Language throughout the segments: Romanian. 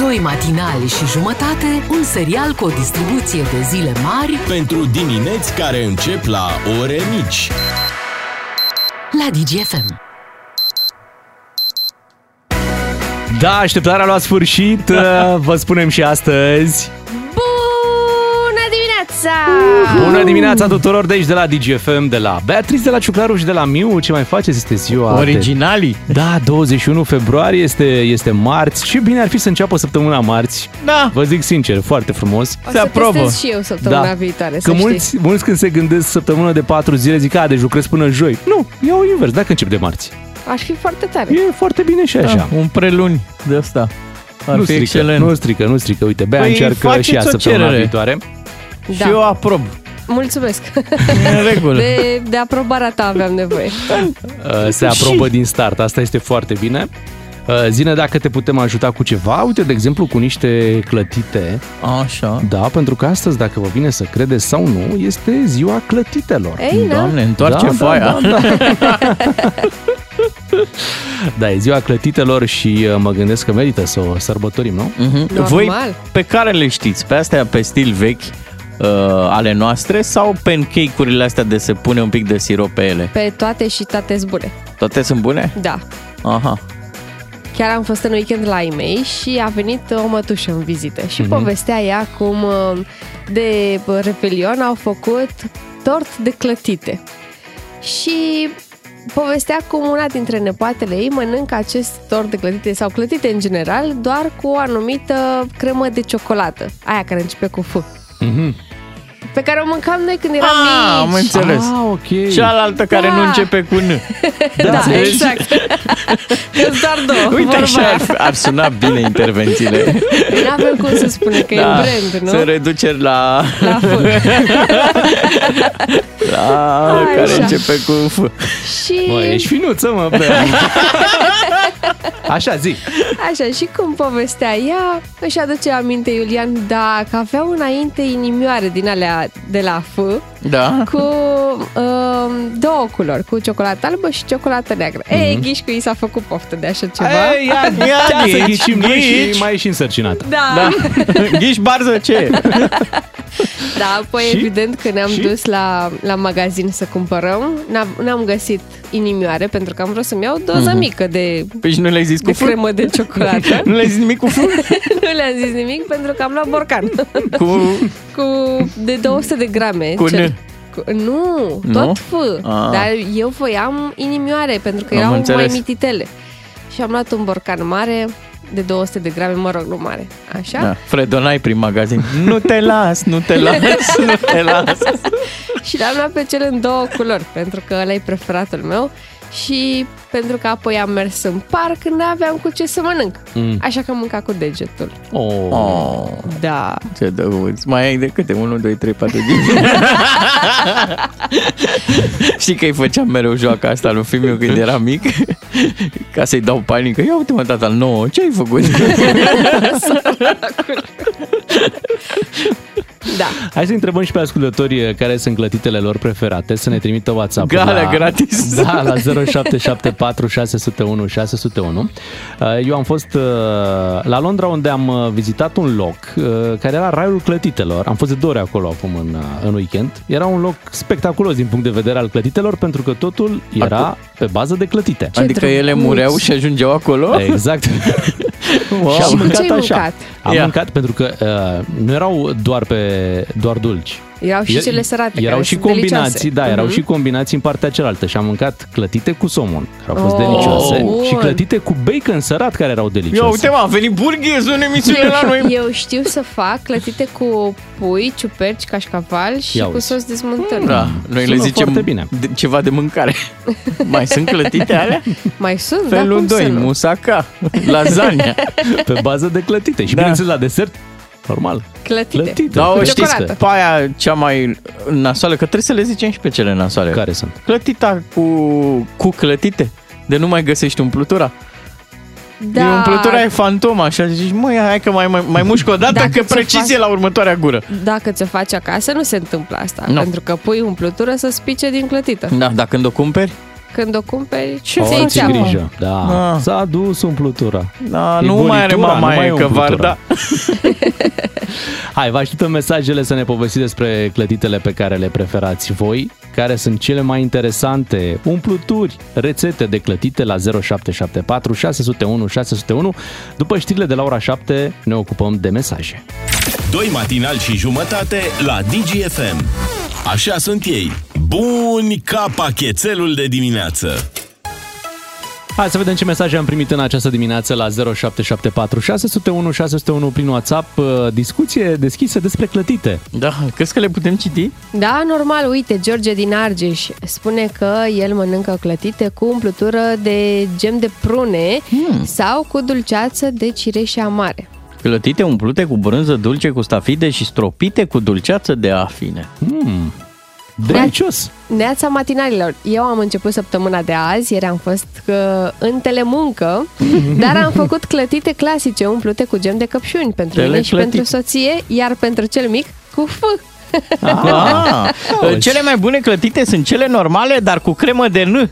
Doi matinali și jumătate, un serial cu o distribuție de zile mari Pentru dimineți care încep la ore mici. la DGFM. Da, așteptarea la sfârșit, uh, vă spunem și astăzi. Bună dimineața! Bună dimineața tuturor de aici, de la DGFM, de la Beatrice, de la Ciuclaruș și de la Miu. Ce mai faceți? Este ziua... de- Originalii? Da, 21 februarie este, este marți. Ce bine ar fi să înceapă săptămâna marți. Da. Vă zic sincer, foarte frumos. O Se să aprobă. testez și eu săptămâna viitoare, să Că știi. mulți, mulți când se gândesc săptămână de 4 zile zic, a, deci lucrez până joi. Nu, iau invers, dacă încep de marți. Aș fi foarte tare. E foarte bine și așa. Da, un preluni de asta. Ar nu fi strică, excelent. nu strică, nu strică. Uite, Bea Păi încearcă faceți și ea o săptămâna cerere. viitoare. Și Da. eu aprob. Mulțumesc. în regulă. De, de aprobarea ta aveam nevoie. Uh, se aprobă din start. Asta este foarte bine. Uh, Zine dacă te putem ajuta cu ceva. Uite, de exemplu, cu niște clătite. Așa. Da, pentru că astăzi, dacă vă vine să credeți sau nu, este ziua clătitelor. Ei, na? Doamne, întoarce Da, da, foaia. da, Da, e ziua clătitelor și uh, mă gândesc că merită să o sărbătorim, nu? Mhm. Normal. Voi pe care le știți? Pe astea pe stil vechi uh, ale noastre sau pancake-urile astea de se pune un pic de sirop pe ele? Pe toate și toate bune. Toate sunt bune? Da. Aha. Chiar am fost în weekend la ei mei și a venit o mătușă în vizită și Mhm. povestea ea cum uh, de Revelion au făcut tort de clătite. Și povestea cum una dintre nepoatele ei mănâncă acest tort de clătite sau clătite în general doar cu o anumită cremă de ciocolată, aia care începe cu F. Mhm. Pe care o mâncam noi când eram Ah, am mici. înțeles. Ah, ok. Cealaltă care Da. nu începe cu N. Da, înțelegi? exact. Că doar două. Uite vorba așa aia. ar, ar suna bine intervențiile. Nu avem cum să spunem că e brand, nu? Sunt reduceri la, La F. la Așa. care începe cu F. Și Mă, ești finuță, mă, Bea. Așa, zi. așa, și cum povestea ea, își aduce aminte Iulian, dacă aveau înainte inimioare din alea de la F, Da. cu um, două culori, cu ciocolată albă și ciocolată neagră. Mm-hmm. Ei, ghișcu, i s-a făcut poftă de așa ceva. Ei, ia, Ia ia să ghici, ghicim noi ghici. și mai ești însărcinată. da. Da. Ghiși barză ce? Da, apoi Și? evident că ne-am Și? dus la, la magazin să cumpărăm. N-am, n-am găsit inimioare pentru că am vrut să-mi iau doza mică de, Păi și nu le-ai zis cu de F? cremă de ciocolată. Nu le-ai zis nimic cu F? nu le-am zis nimic pentru că am luat borcan. Cu... cu de 200 de grame. Cu Cel- N. Cu, nu, Nu? tot F. Ah. Dar eu voiam inimioare pentru că Am erau înțeles. mai mititele. Și am luat un borcan mare de 200 de grame, mă rog, nu mare. Așa? Da. Fredonai prin magazin. Nu te las, nu te las, nu te las. Și l-am luat pe cel în două culori, pentru că ăla e preferatul meu și pentru că apoi am mers în parc, nu aveam cu ce să mănânc. Mm. Așa că am mâncat cu degetul. Oh. Oh, Da. ce dăuți. Mai ai de câte? 1, 2, 3, 4 zile. Știi că îi făceam mereu joaca asta lui fiul meu când era mic? Ca să-i dau panică. Ia uite mă, tata, al nouă, ce ai făcut? Da. Hai să întrebăm și pe ascultătorii care sunt clătitele lor preferate, să ne trimită WhatsApp Galea la, gratis. Da, la 0774 601 601. Uh, Eu am fost uh, la Londra unde am uh, vizitat un loc uh, care era raiul clătitelor. Am fost de două ori acolo acum în, uh, în weekend. Era un loc spectaculos din punct de vedere al clătitelor pentru că totul era pe bază de clătite. Ce adică ele drăguț. mureau și ajungeau acolo? Exact. Wow. Și am Și mâncat ce ai așa. mâncat? Am Ia. mâncat pentru că uh, nu erau doar pe doar dulci. Erau și E- cele sărate, Erau care și sunt combinații, delicioase. da, erau Mhm. și combinații în partea cealaltă și am mâncat clătite cu somon, care au fost Oh, delicioase, bun. și clătite cu bacon sărat, care erau delicioase. Ia uite mă, a venit burghezul în emisiune la noi. Eu știu să fac clătite cu pui, ciuperci, cașcaval și Ia cu uzi. sos de smântână. Da, noi le Sună zicem foarte bine. De, ceva de mâncare. Mai sunt clătite alea? Mai sunt, da, Felul cum 2, să nu? musaca, lasagna. Pe bază de clătite. Și Da. bineînțeles la desert, normal, Clătite. clătite. Da, Cu o știți ciocolată. pe aia cea mai nasoală, că trebuie să le zicem și pe cele nasoale. Care sunt? Clătita cu, cu clătite. De nu mai găsești umplutura. Da. E umplutura e fantoma, așa zici, măi, hai că mai, mai, mai mușcă o dată, Dacă că ți-o precizie faci- la următoarea gură. Dacă ți-o faci acasă, nu se întâmplă asta. Nu. Pentru că pui umplutură să spice din clătită. Da, dar când o cumperi, când o cumperi, Ce O, ți-ai ți țeapă. grijă. Da. Ah. S-a dus umplutura. Da, E nu mai are bunitura, mama nu mai e e că umplutura. Varda. Hai, vă așteptăm mesajele să ne povestiți despre clătitele pe care le preferați voi, care sunt cele mai interesante, umpluturi, rețete de clătite la 0774 601 601. După știrile de la ora 7 ne ocupăm de mesaje. Doi matinali și jumătate la DGFM. Așa sunt ei. Buni ca pachetelul de dimineață. Hai să vedem ce mesaje am primit în această dimineață la 0774 601 601 prin WhatsApp. Uh, Discuție deschisă despre clătite. Da, crezi că le putem citi? Da, normal, uite, George din Argeș spune că el mănâncă clătite cu umplutură de gem de prune Hmm. sau cu dulceață de cireșe amare. Clătite umplute cu brânză dulce cu stafide și stropite cu dulceață de afine. Hmm, delicios! Neața matinalilor, eu am început săptămâna de azi, ieri am fost uh, în telemuncă, dar am făcut clătite clasice umplute cu gem de căpșuni pentru mine și Teleclătit. pentru soție, iar pentru cel mic cu F. Ah, cele mai bune clătite sunt cele normale, dar cu cremă de N.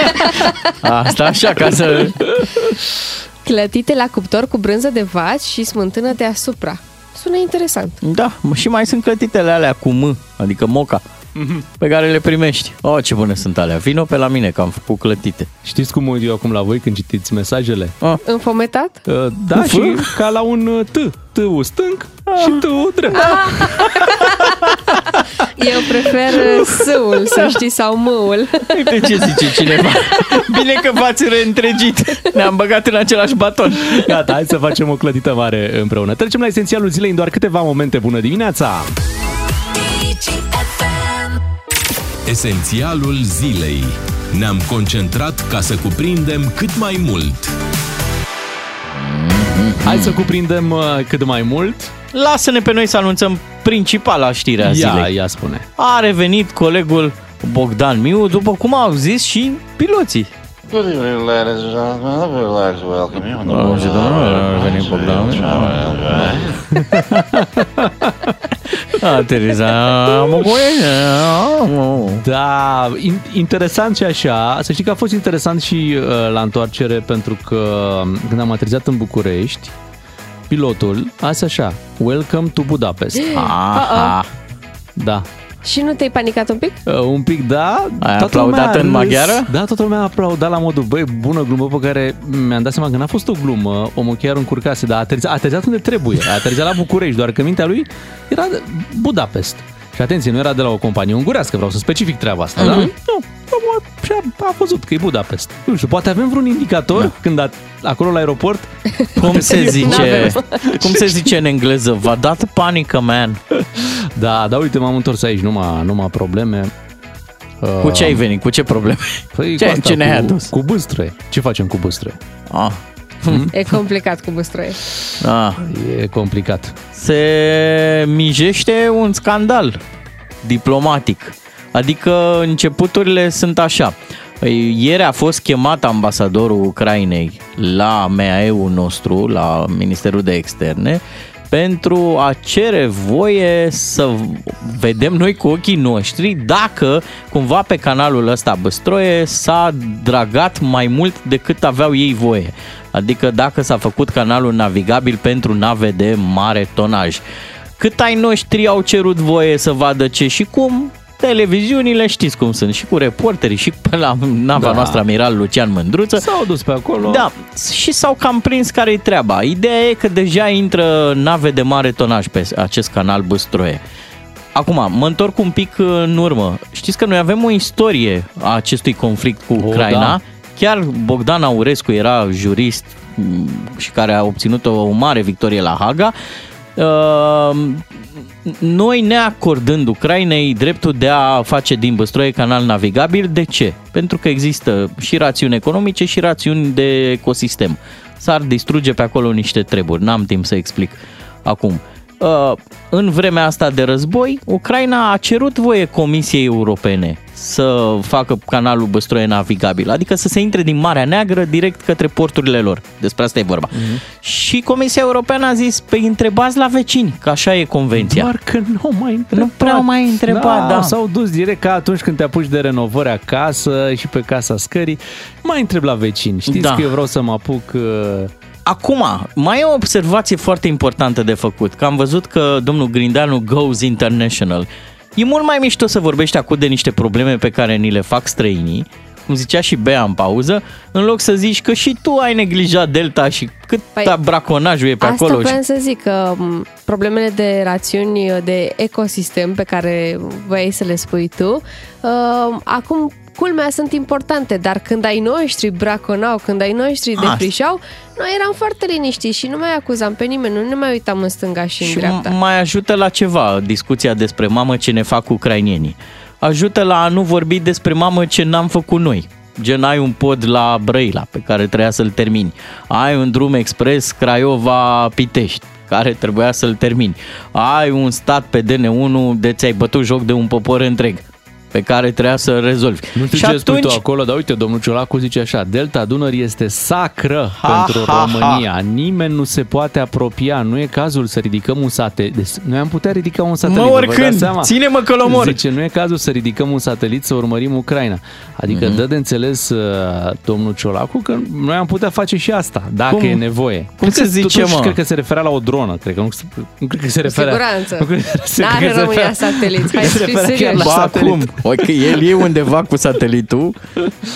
Asta așa, ca să... Clătite la cuptor cu brânză de vaci și smântână deasupra. Sună interesant. Da, și mai sunt clătitele alea cu M, adică moca, pe care le primești. Oh, ce bune sunt alea. Vino pe la mine, că am făcut clătite. Știți cum mă uit eu acum la voi când citiți mesajele? Ah, Înfometat? Uh, Da, Cu F? și ca la un uh, T. T-ul stâng și T-ul drept. Eu prefer uh, S-ul, să știi, sau M-ul. uite ce zice cineva. Bine că v-ați reîntregit. Ne-am băgat în același baton. Gata, hai să facem o clătită mare împreună. Trecem la esențialul zilei în doar câteva momente. Bună dimineața! Esențialul zilei. Ne-am concentrat ca să cuprindem cât mai mult. Hai să cuprindem uh, cât mai mult. Lasă-ne pe noi să anunțăm principala știre a Ia, zilei. ia spune. A revenit colegul Bogdan Miu, după cum au zis și piloții. Good evening, ladies and gentlemen. I would like to welcome you on the Oh, și domnule, a venit Bogdan. A aterizat Da, in, interesant și așa. Să știi că a fost interesant și uh, la întoarcere pentru că um, când am aterizat în București, pilotul a zis așa, Welcome to Budapest. Aha. Da, Și nu te-ai panicat un pic? Uh, un pic, da. Ai Toată lumea aplaudat a în râs. maghiară? Da, toată lumea a aplaudat la modul, băi, bună glumă pe care mi-am dat seama că n-a fost o glumă, omul chiar încurcase, dar a aterizat, a aterizat unde trebuie, a aterizat la București, doar că mintea lui era Budapest. Și atenție, nu era de la o companie ungurească, vreau să specific treaba asta, da? Nu, omul și a, a văzut că e Budapest. Nu știu, poate avem vreun indicator da. când a, acolo la aeroport? Cum se zice? Cum se zice în engleză? V-a dat panică, man. Da, da, uite, m-am întors aici, numai, numai probleme. Cu ce ai venit? Cu ce probleme? Păi, Ce- cu asta, ce ne-ai cu, adus? Cu bâstre. Ce facem cu bâstre? Ah, E complicat cu băstroie. ah. E complicat. Se mijește un scandal diplomatic. Adică începuturile sunt așa. Ieri a fost chemat ambasadorul Ucrainei la MEAE-ul nostru, la Ministerul de Externe, pentru a cere voie să vedem noi cu ochii noștri dacă cumva pe canalul ăsta Băstroie s-a dragat mai mult decât aveau ei voie. Adică dacă s-a făcut canalul navigabil pentru nave de mare tonaj. Cât ai noștri au cerut voie să vadă ce și cum, televiziunile știți cum sunt, și cu reporterii, și pe la nava Da. noastră amiral Lucian Mândruță. S-au dus pe acolo. Da, și s-au cam prins care-i treaba. Ideea e că deja intră nave de mare tonaj pe acest canal Băstroie. Acum, mă întorc un pic în urmă. Știți că noi avem o istorie a acestui conflict cu Ucraina. da. Chiar Bogdan Aurescu era jurist m, și care a obținut o mare victorie la Haga. Uh, noi neacordând Ucrainei dreptul de a face din Băstroie canal navigabil. De ce? Pentru că există și rațiuni economice și rațiuni de ecosistem. S-ar distruge pe acolo niște treburi. N-am timp să explic acum. Uh, În vremea asta de război, Ucraina a cerut voie Comisiei Europene să facă canalul Băstroie navigabil, adică să se intre din Marea Neagră direct către porturile lor. Despre asta e vorba. Mm-hmm. Și Comisia Europeană a zis, pe întrebați la vecini, că așa e convenția. Doar că nu au mai întrebat. Nu prea au mai întrebat, da. S-au dus direct ca atunci când te apuci de renovări acasă și pe casa scării. Mai întreb la vecini. Știți Da. că eu vreau să mă apuc... uh, Acum, mai e o observație foarte importantă de făcut, că am văzut că domnul Grindeanu goes international. E mult mai mișto să vorbești acum de niște probleme pe care ni le fac străinii, cum zicea și Bea în pauză, în loc să zici că și tu ai neglijat Delta și cât Păi, păi, braconajul e pe Asta acolo. voiam Și... să zic că m, problemele de rațiuni de ecosistem pe care voiai să le spui tu, uh, acum culmea sunt importante, dar când ai noștri braconau, când ai noștri Asta. defrișau, noi eram foarte liniștiți și nu mai acuzam pe nimeni, nu ne mai uitam în stânga și, Și în dreapta. mai ajută la ceva discuția despre mamă ce ne fac ucrainienii. Ajută la a nu vorbi despre mamă ce n-am făcut noi. Gen ai un pod la Brăila pe care trebuia să-l termini. Ai un drum expres Craiova-Pitești care trebuia să-l termini. Ai un stat pe DN1 de ți-ai bătut joc de un popor întreg pe care trebuia să rezolvi. Nu știu și ce spui tu acolo, dar uite, domnul Ciolacu zice așa, Delta Dunării este sacră Ha, pentru ha, România. Nimeni nu se poate apropia. Nu e cazul să ridicăm un satelit. Deci, noi am putea ridica un satelit. Mă, vă oricând, dați seama? ține-mă că l omor. Zice, nu e cazul să ridicăm un satelit să urmărim Ucraina. Adică Mhm. dă de înțeles uh, domnul Ciolacu că noi am putea face și asta, dacă Cum- e nevoie. cum Cred se că, zice, totuși, mă? Cred că se referea la o dronă. Cred că nu, nu cred că se referea... siguranță. Nu cred că se- N-are cred că se România referea- sateliți, hai se să fii referea chiar serios. la Ba, satelit. acum, o, că el e undeva cu satelitul,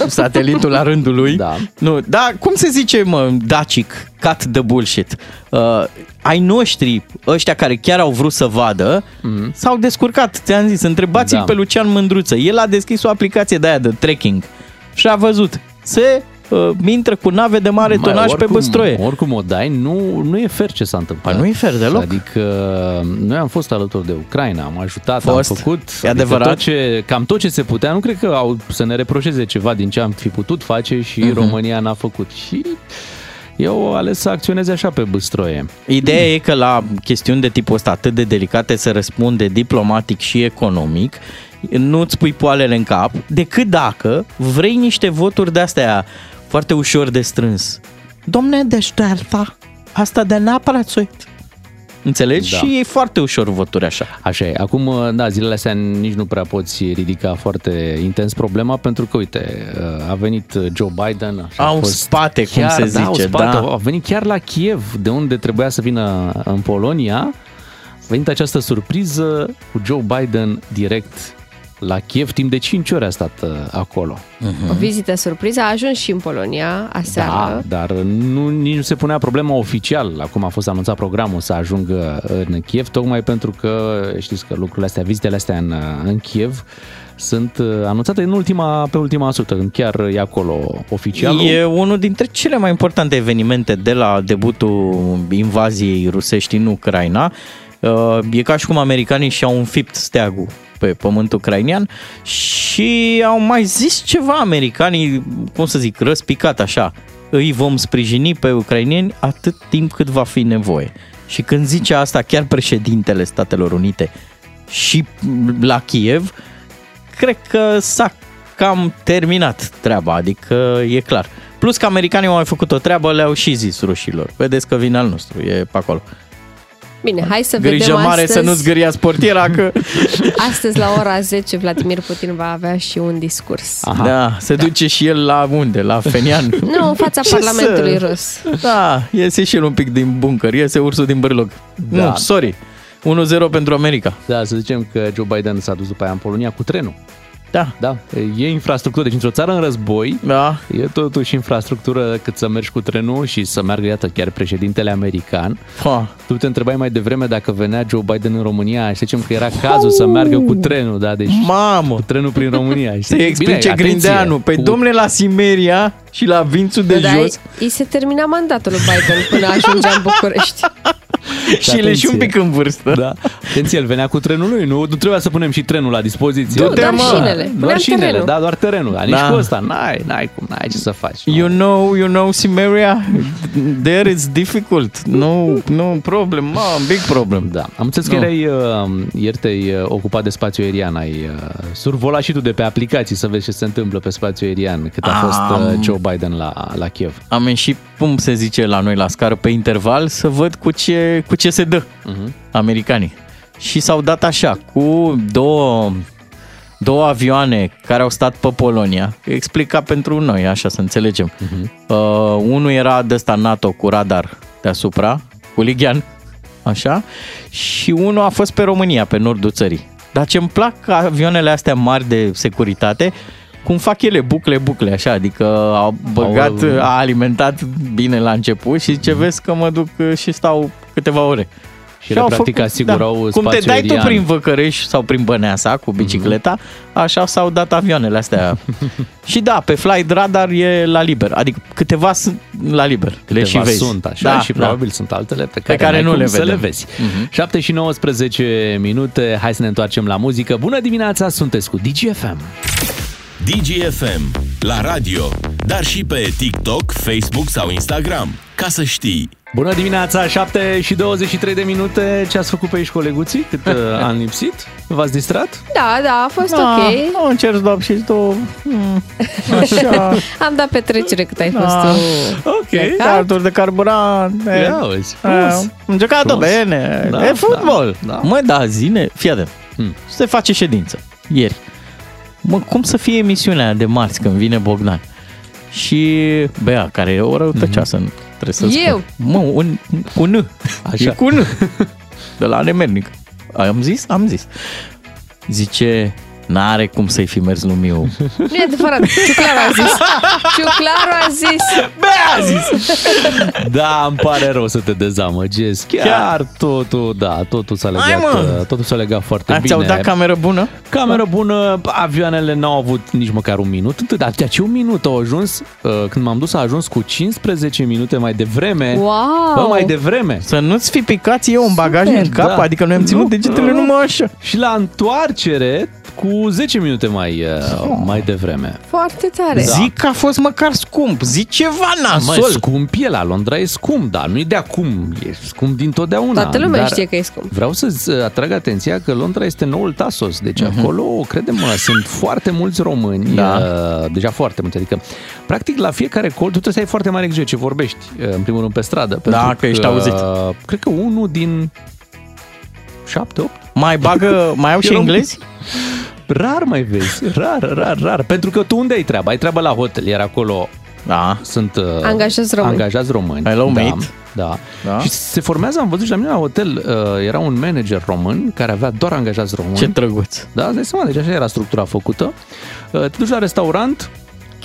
satelitul la rândul lui. Da. Nu, da, cum se zice, mă, dacic, cut the bullshit. Uh, ai noștri, ăștia care chiar au vrut să vadă, mm. s-au descurcat, ți-am zis, întrebați-l Da. pe Lucian Mândruță. El a deschis o aplicație de aia de trekking și a văzut. Se uh, intră cu nave de mare Mai, tonaj pe oricum- băstroie. Oricum o dai, nu, nu e fer ce s-a întâmplat. Păi nu e fer deloc. Adică noi am fost alături de Ucraina, am ajutat, Fost. am făcut E adevărat. Tot ce, cam tot ce se putea. Nu cred că au să ne reproșeze ceva din ce am fi putut face și Mhm. România n-a făcut. Și eu ales să acționeze așa pe băstroie. Ideea e că la chestiuni de tipul ăsta atât de delicate se răspunde diplomatic și economic, nu-ți pui poalele în cap, decât dacă vrei niște voturi de-astea foarte ușor de strâns. Domne, deci de asta, asta de neapărat să uit. Înțelegi? Da. Și e foarte ușor voturi așa. Așa e. Acum, da, zilele astea nici nu prea poți ridica foarte intens problema pentru că, uite, a venit Joe Biden. Așa, Au a fost spate, cum se da, au zice, spate, da. A venit chiar la Kiev, de unde trebuia să vină în Polonia. A venit această surpriză cu Joe Biden direct la Kiev. Timp de 5 ore a stat uh, acolo. O vizită surpriză, a ajuns și în Polonia Da, aseară. dar nu, nici nu se punea problema oficial, acum a fost anunțat programul să ajungă în Kiev, tocmai pentru că știți că lucrurile astea, vizitele astea în, în Kiev sunt uh, anunțate în ultima, pe ultima sută, când chiar e acolo oficial. E unul dintre cele mai importante evenimente de la debutul invaziei rusești în Ucraina. Uh, E ca și cum americanii și-au înfipt steagul pe pământul ucrainean și au mai zis ceva americanii, cum să zic, răspicat așa. Îi vom sprijini pe ucrainieni atât timp cât va fi nevoie. Și când zice asta chiar președintele Statelor Unite și la Kiev, cred că s-a cam terminat treaba, adică e clar. Plus că americanii au mai făcut o treabă, le-au și zis rușilor. Vedeți că vine al nostru, e pe acolo. Bine, hai să Grijă vedem mare astăzi. să nu-ți gâriați portiera, că Astăzi la ora 10 Vladimir Putin va avea și un discurs. Aha. da, se duce și el la unde? La Fenian? Nu, în fața Ce Parlamentului să- rus. Da, iese și el un pic din bunker, iese ursul din bârlog. Da. Nu, sorry. 1-0 pentru America. Da, să zicem că Joe Biden s-a dus după aia în Polonia cu trenul. Da. Da, e infrastructură. Deci într-o țară în război, Da. e totuși infrastructură cât să mergi cu trenul și să meargă, iată, chiar președintele american. Ha. Tu te întrebai mai devreme dacă venea Joe Biden în România și zicem că era cazul să meargă cu trenul, da, deci Mamă! cu trenul prin România. știi? Să-i explice Bine, atenție, Grindeanu. Păi cu- domnule la Simeria și la Vințul de Dar jos. îi se termina mandatul lui Biden până ajungea în București. și el e și un pic în vârstă. Da. Atenție, el venea cu trenul lui, nu, nu trebuia să punem și trenul la dispoziție. Nu, doar șinele. Doar Puneam șinele, terenul. da, doar terenul. Dar nici Da. cu ăsta, n-ai, n-ai cum, n-ai ce să faci. You know, you know, Simeria, there is difficult. No, no problem, ma, big problem. Da, am înțeles că Nu. erai, uh, ieri te-ai uh, ocupat de spațiu aerian, ai uh, survolat și tu de pe aplicații să vezi ce se întâmplă pe spațiu aerian, cât a Am. fost uh, Joe Biden la, la Kiev. Am ieșit, cum se zice la noi la scară, pe interval să văd cu ce, cu ce se dă Mhm. americanii. Și s-au dat așa, cu două, două avioane care au stat pe Polonia. Explica pentru noi, așa să înțelegem. Mhm. Uh, unul era de ăsta NATO cu radar deasupra, cu Ligian, așa, și unul a fost pe România, pe nordul țării. Dar ce-mi plac avioanele astea mari de securitate, cum fac ele bucle, bucle, așa, adică au băgat, Au- a alimentat bine la început și ce vezi că mă duc uh, și stau câteva ore. Și ele au practic făcut- asigurau Cum te spațiu dai aerian. tu prin Văcărești sau prin Băneasa cu bicicleta, așa s-au dat avioanele astea. și da, pe Flight Radar e la liber, adică câteva sunt la liber, le și Câteva vezi. sunt așa da, și da. probabil sunt altele pe care, care n-ai nu cum le să vedem. le vezi. Mhm. 7 și 19 minute, hai să ne întoarcem la muzică. Bună dimineața, sunteți cu DGFM. DGFM, la radio, dar și pe TikTok, Facebook sau Instagram. Ca să știi. Bună dimineața, 7 și 23 de minute. Ce ați făcut pe aici, coleguții? Cât uh, am lipsit? V-ați distrat? Da, da, a fost Da, ok. Nu încerci doar și tu. mm, Așa. Am dat petrecere cât ai Da. fost tu. Ok. plecat. Carturi de carburant. e, Ia uzi, e, frumos. Am jucat Frumos. bine. Da, e fotbal. da, da. Mă, da, zine, fii atent. Hmm. Se face ședință. Ieri. Mă, cum să fie emisiunea aia de marți când vine Bogdan? Și Bea, care e o răutăceasă, mm trebuie să Eu? spun. Mă, un, cu N. Așa. E cu N. De la nemernic. Am zis? Am zis. Zice, n-are cum să-i fi mers lumiu. Nu e adevărat. Ciuclaru a zis. Ciuclaru a zis. Bea a zis! Da, îmi pare rău să te dezamăgesc. Chiar, Chiar. totul, da, totul s-a Hai, legat, mă. uh, totul s-a legat foarte Ați bine. au dat cameră bună? Cameră bună, avioanele n-au avut nici măcar un minut, dar de ce un minut au ajuns, uh, când m-am dus a ajuns cu 15 minute mai devreme. Wow! Bă, mai devreme. Să nu-ți fi picat eu un bagaj Super, în cap, da. adică noi am ținut Nu. degetele numai așa. Și la întoarcere cu 10 minute mai, uh, mai devreme. Foarte tare. Da. Zic că a fost măcar scump, zic ceva Mai nasol. scump e la Londra, e scump, dar nu e de acum, e scump dintotdeauna. Toată lumea dar știe că e scump. Vreau să-ți atrag atenția că Londra este noul Tasos, deci Mhm. acolo, credem-mă, sunt foarte mulți români, Da. uh, deja foarte mulți, adică practic la fiecare colț tu trebuie să ai foarte mare grijă ce vorbești, uh, în primul rând pe stradă. Da, pentru că ești auzit. Cred că unul din 7, 8 Mai bagă, mai au și Eram- englezi? Rar mai vezi, rar, rar, rar. Pentru că tu unde ai treaba? Ai treaba la hotel, iar acolo Da. sunt uh, Angajați români. angajați români. Hello, da, mate. Da. Da. Și se formează, am văzut și la mine la hotel, uh, era un manager român care avea doar angajați români. Ce drăguț. Da, îți dai seama, deci așa era structura făcută. Uh, Te duci la restaurant,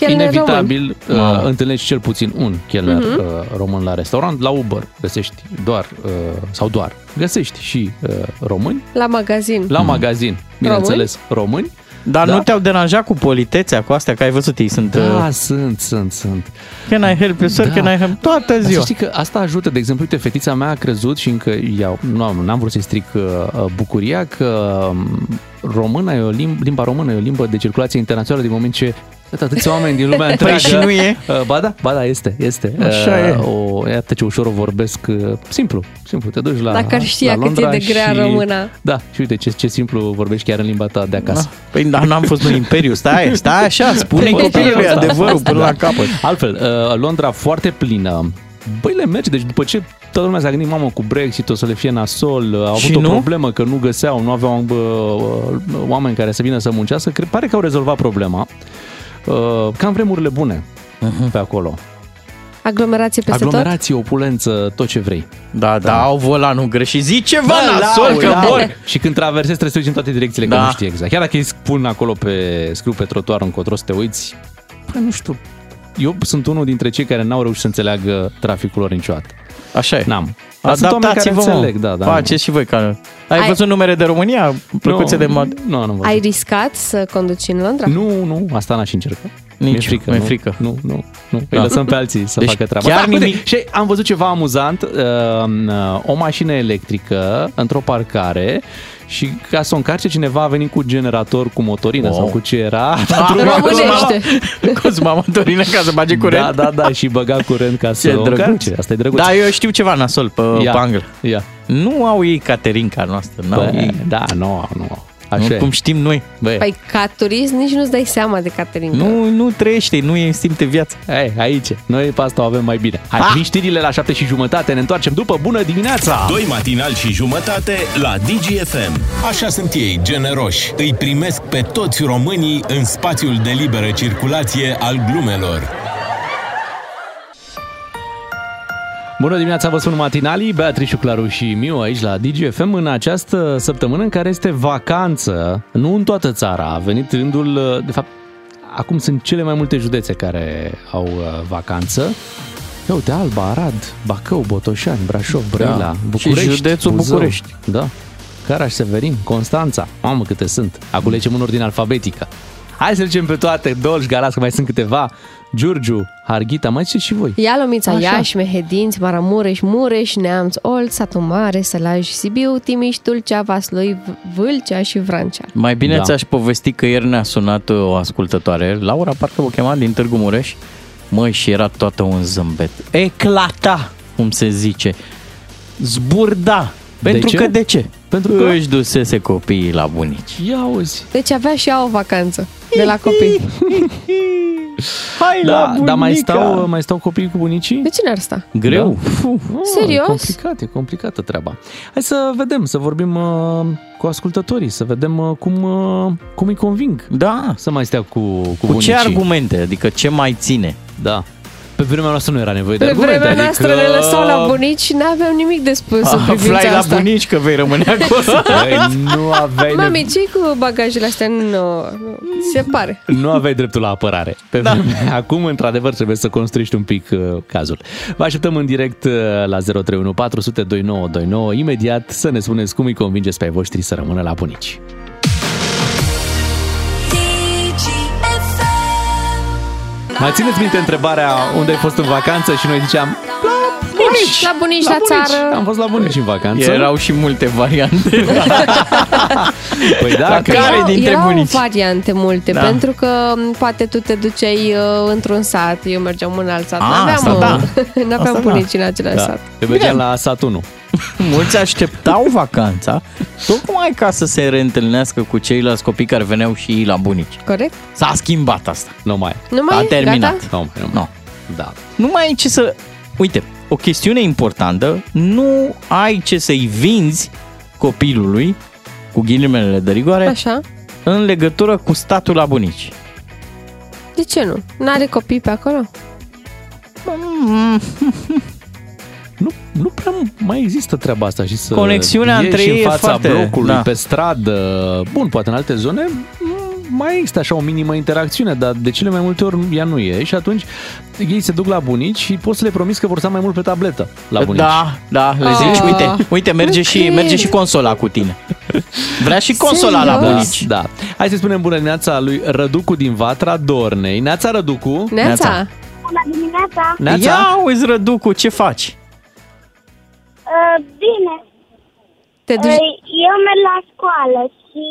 Chelner român. inevitabil uh, Mamă. întâlnești cel puțin un chelner Mhm. uh, român la restaurant. La Uber găsești doar, uh, sau doar, găsești și uh, români. La magazin. La magazin, bineînțeles, români. Dar Da. nu te-au deranjat cu politețea, cu astea, că ai văzut, ei sunt... Da, uh, sunt, sunt, sunt. Can I help you, sir? Da. Can I help... Toată Dar să ziua. știi că asta ajută, de exemplu, uite, fetița mea a crezut și încă iau, nu am, n-am vrut să-i stric uh, uh, bucuria că um, româna e o limba, limba română e o limbă de circulație internațională din moment ce Iată, atâția oameni din lumea întreagă. Păi și nu e? Uh, Ba da, ba da, este, este. Așa Uh, e. O, iată ce ușor o vorbesc. uh, Simplu, simplu. Te duci la Dacă ar știa la cât e Londra de grea și, româna. Da, și uite ce, ce simplu vorbești chiar în limba ta de acasă. Păi da, n-am fost în Imperiu, stai, stai așa, spune Păi, copilului asta, adevărul asta, până da. la capăt. Altfel, uh, Londra foarte plină. Băi, le merge. Deci după ce toată lumea s-a gândit, mamă, cu Brexit o să le fie nasol, uh, au Și avut o nu? problemă că nu găseau, nu aveau bă, uh, oameni care să vină să muncească, cred, pare că au rezolvat problema. Uh, Cam vremurile bune pe acolo. Aglomerație peste Aglomerație, opulență, tot ce vrei. Da, da, au volanul greșit. Zici ceva Bă, nasol, lau, că lau. vor. Și când traversezi trebuie să uiți în toate direcțiile, că Da. nu știi exact. Chiar dacă îi spun acolo pe, scriu pe trotuar încotro să te uiți, bă, nu știu. Eu sunt unul dintre cei care n-au reușit să înțeleagă traficul lor niciodată. Așa e. N-am. Dar sunt oameni care Adaptați-vă, mă. înțeleg, da, da. Faceți și voi. Ca... Ai, Ai- văzut numere de România? Plăcuțe de mod. Nu, nu, nu. tot. Ai riscat să conduci în Londra? Nu, nu, asta n-aș încerca. Mi-e Nici, frică, mi-e nu? frică. Nu, nu, nu. Îi Da. lăsăm pe alții să Deci facă treaba. chiar asta. Uite, nimic- Și am văzut ceva amuzant, uh, uh, o mașină electrică într-o parcare și ca să o încarce cineva a venit cu generator cu motorină Wow. sau cu ce era. Românește. Cosma motorină ca să bage curent. Da, da, da, și băga curent ca să Ce o drăguț. încarce. Asta e drăguț. Da, eu știu ceva nasol pe, Ia, pe anglă. Ia. Nu au ei Caterinca noastră, n-au Bă, ei. da, nu, nu. Așa Nu, e. cum știm noi. Băi, Păi ca turist nici nu-ți dai seama de Caterin. Nu, nu trăiește, nu e simte viața. Hai, aici. Noi pe asta o avem mai bine. Hai, Ah! vin știrile la 7 și jumătate. Ne întoarcem după bună dimineața! Doi matinali și jumătate la DGFM. Așa sunt ei, generoși. Îi primesc pe toți românii în spațiul de liberă circulație al glumelor. Bună dimineața, vă spun matinalii, Beatrice, Claru și Miu aici la DGFM în această săptămână în care este vacanță, nu în toată țara, a venit rândul, de fapt, acum sunt cele mai multe județe care au uh, vacanță. Ia uite, Alba, Arad, Bacău, Botoșani, Brașov, Brăila, Da. București. Și județul Buzău. București. Da. Caraș, Severin, Constanța. Mamă, câte sunt. Acum lecem în ordine alfabetică. Hai să lecem pe toate. Dolj, Galați, că mai sunt câteva. Giurgiu, Harghita, mai ziceți și voi. Ia Lomița, Așa. Iași, Mehedinți, Maramureș, Mureș, Neamț, Olt, Satu Mare, Sălaj, Sibiu, Timiș, Tulcea, Vaslui, Vâlcea și Vrancea. Mai bine Da. ți-aș povesti că ieri ne-a sunat uh, o ascultătoare, Laura, parcă o chema din Târgu Mureș, măi, și era toată un zâmbet. Eclata, cum se zice. Zburda. Pentru ce? că de ce? Pentru că- își dusese copiii la bunici. Ia auzi. Deci avea și ea o vacanță de la copii. Hai Da, dar mai stau, mai stau copiii cu bunicii? De cine ar sta? Greu. Da. Fu. Ah, Serios? E complicat, e complicată treaba. Hai să vedem, să vorbim uh, cu ascultătorii, să vedem uh, cum, uh, cum îi conving Da. să mai stea cu, cu, Cu bunicii. ce argumente? Adică ce mai ține? Da. Pe vremea noastră nu era nevoie de Pe argumente. vremea noastră adică... ne lăsau la bunici și n-aveam nimic de spus în Aflai privința la asta. bunici că vei rămâne acolo. Băi, nu aveai, Mami, nevo- ce cu bagajele astea? Nu, nu, se pare. nu aveai dreptul la apărare. Pe da. vremea, acum, într-adevăr, trebuie să construiești un pic uh, cazul. Vă așteptăm în direct uh, la 031 400 2929. Imediat să ne spuneți cum îi convingeți pe ai voștri să rămână la bunici. Mai țineți minte întrebarea unde ai fost în vacanță și noi ziceam Bunici, la bunici, la, țară. Am fost la bunici în vacanță. Erau și multe variante. Păi da, La că care erau, dintre erau bunici? variante multe, Da. pentru că m, poate tu te duceai uh, într-un sat, eu mergeam în alt sat. A, N-aveam, asta uh, da. n-aveam Asta da. bunici în același da. sat. Te mergeam la sat 1. Mulți așteptau vacanța tocmai ca să se reîntâlnească cu ceilalți copii care veneau și ei la bunici. Corect? S-a schimbat asta. Nu mai. Nu mai A e? terminat. Gata? Nu mai, nu mai. Nu. Da. Nu mai ai ce să... Uite, o chestiune importantă, nu ai ce să-i vinzi copilului, cu ghilimele de rigoare, Așa. în legătură cu statul la bunici. De ce nu? N-are copii pe acolo? Nu, nu prea mai există treaba asta și să Conexiunea ieși între ei în e fața foarte- blocului, da. pe stradă. Bun, poate în alte zone mm, mai există așa o minimă interacțiune, dar de cele mai multe ori ea nu e și atunci ei se duc la bunici și poți să le promiți că vor sta mai mult pe tabletă la bunici. Da, da, le Ah. zici, uite, uite, merge Nu și, cred. merge și consola cu tine. Vrea și consola la Serios? bunici. Da. Hai să spunem bună dimineața lui Răducu din Vatra Dornei. Neața Răducu. Neața? Neața. Bună dimineața! Neața. Ia uzi, Răducu, ce faci? Uh, bine, Te duci... uh, eu merg la școală și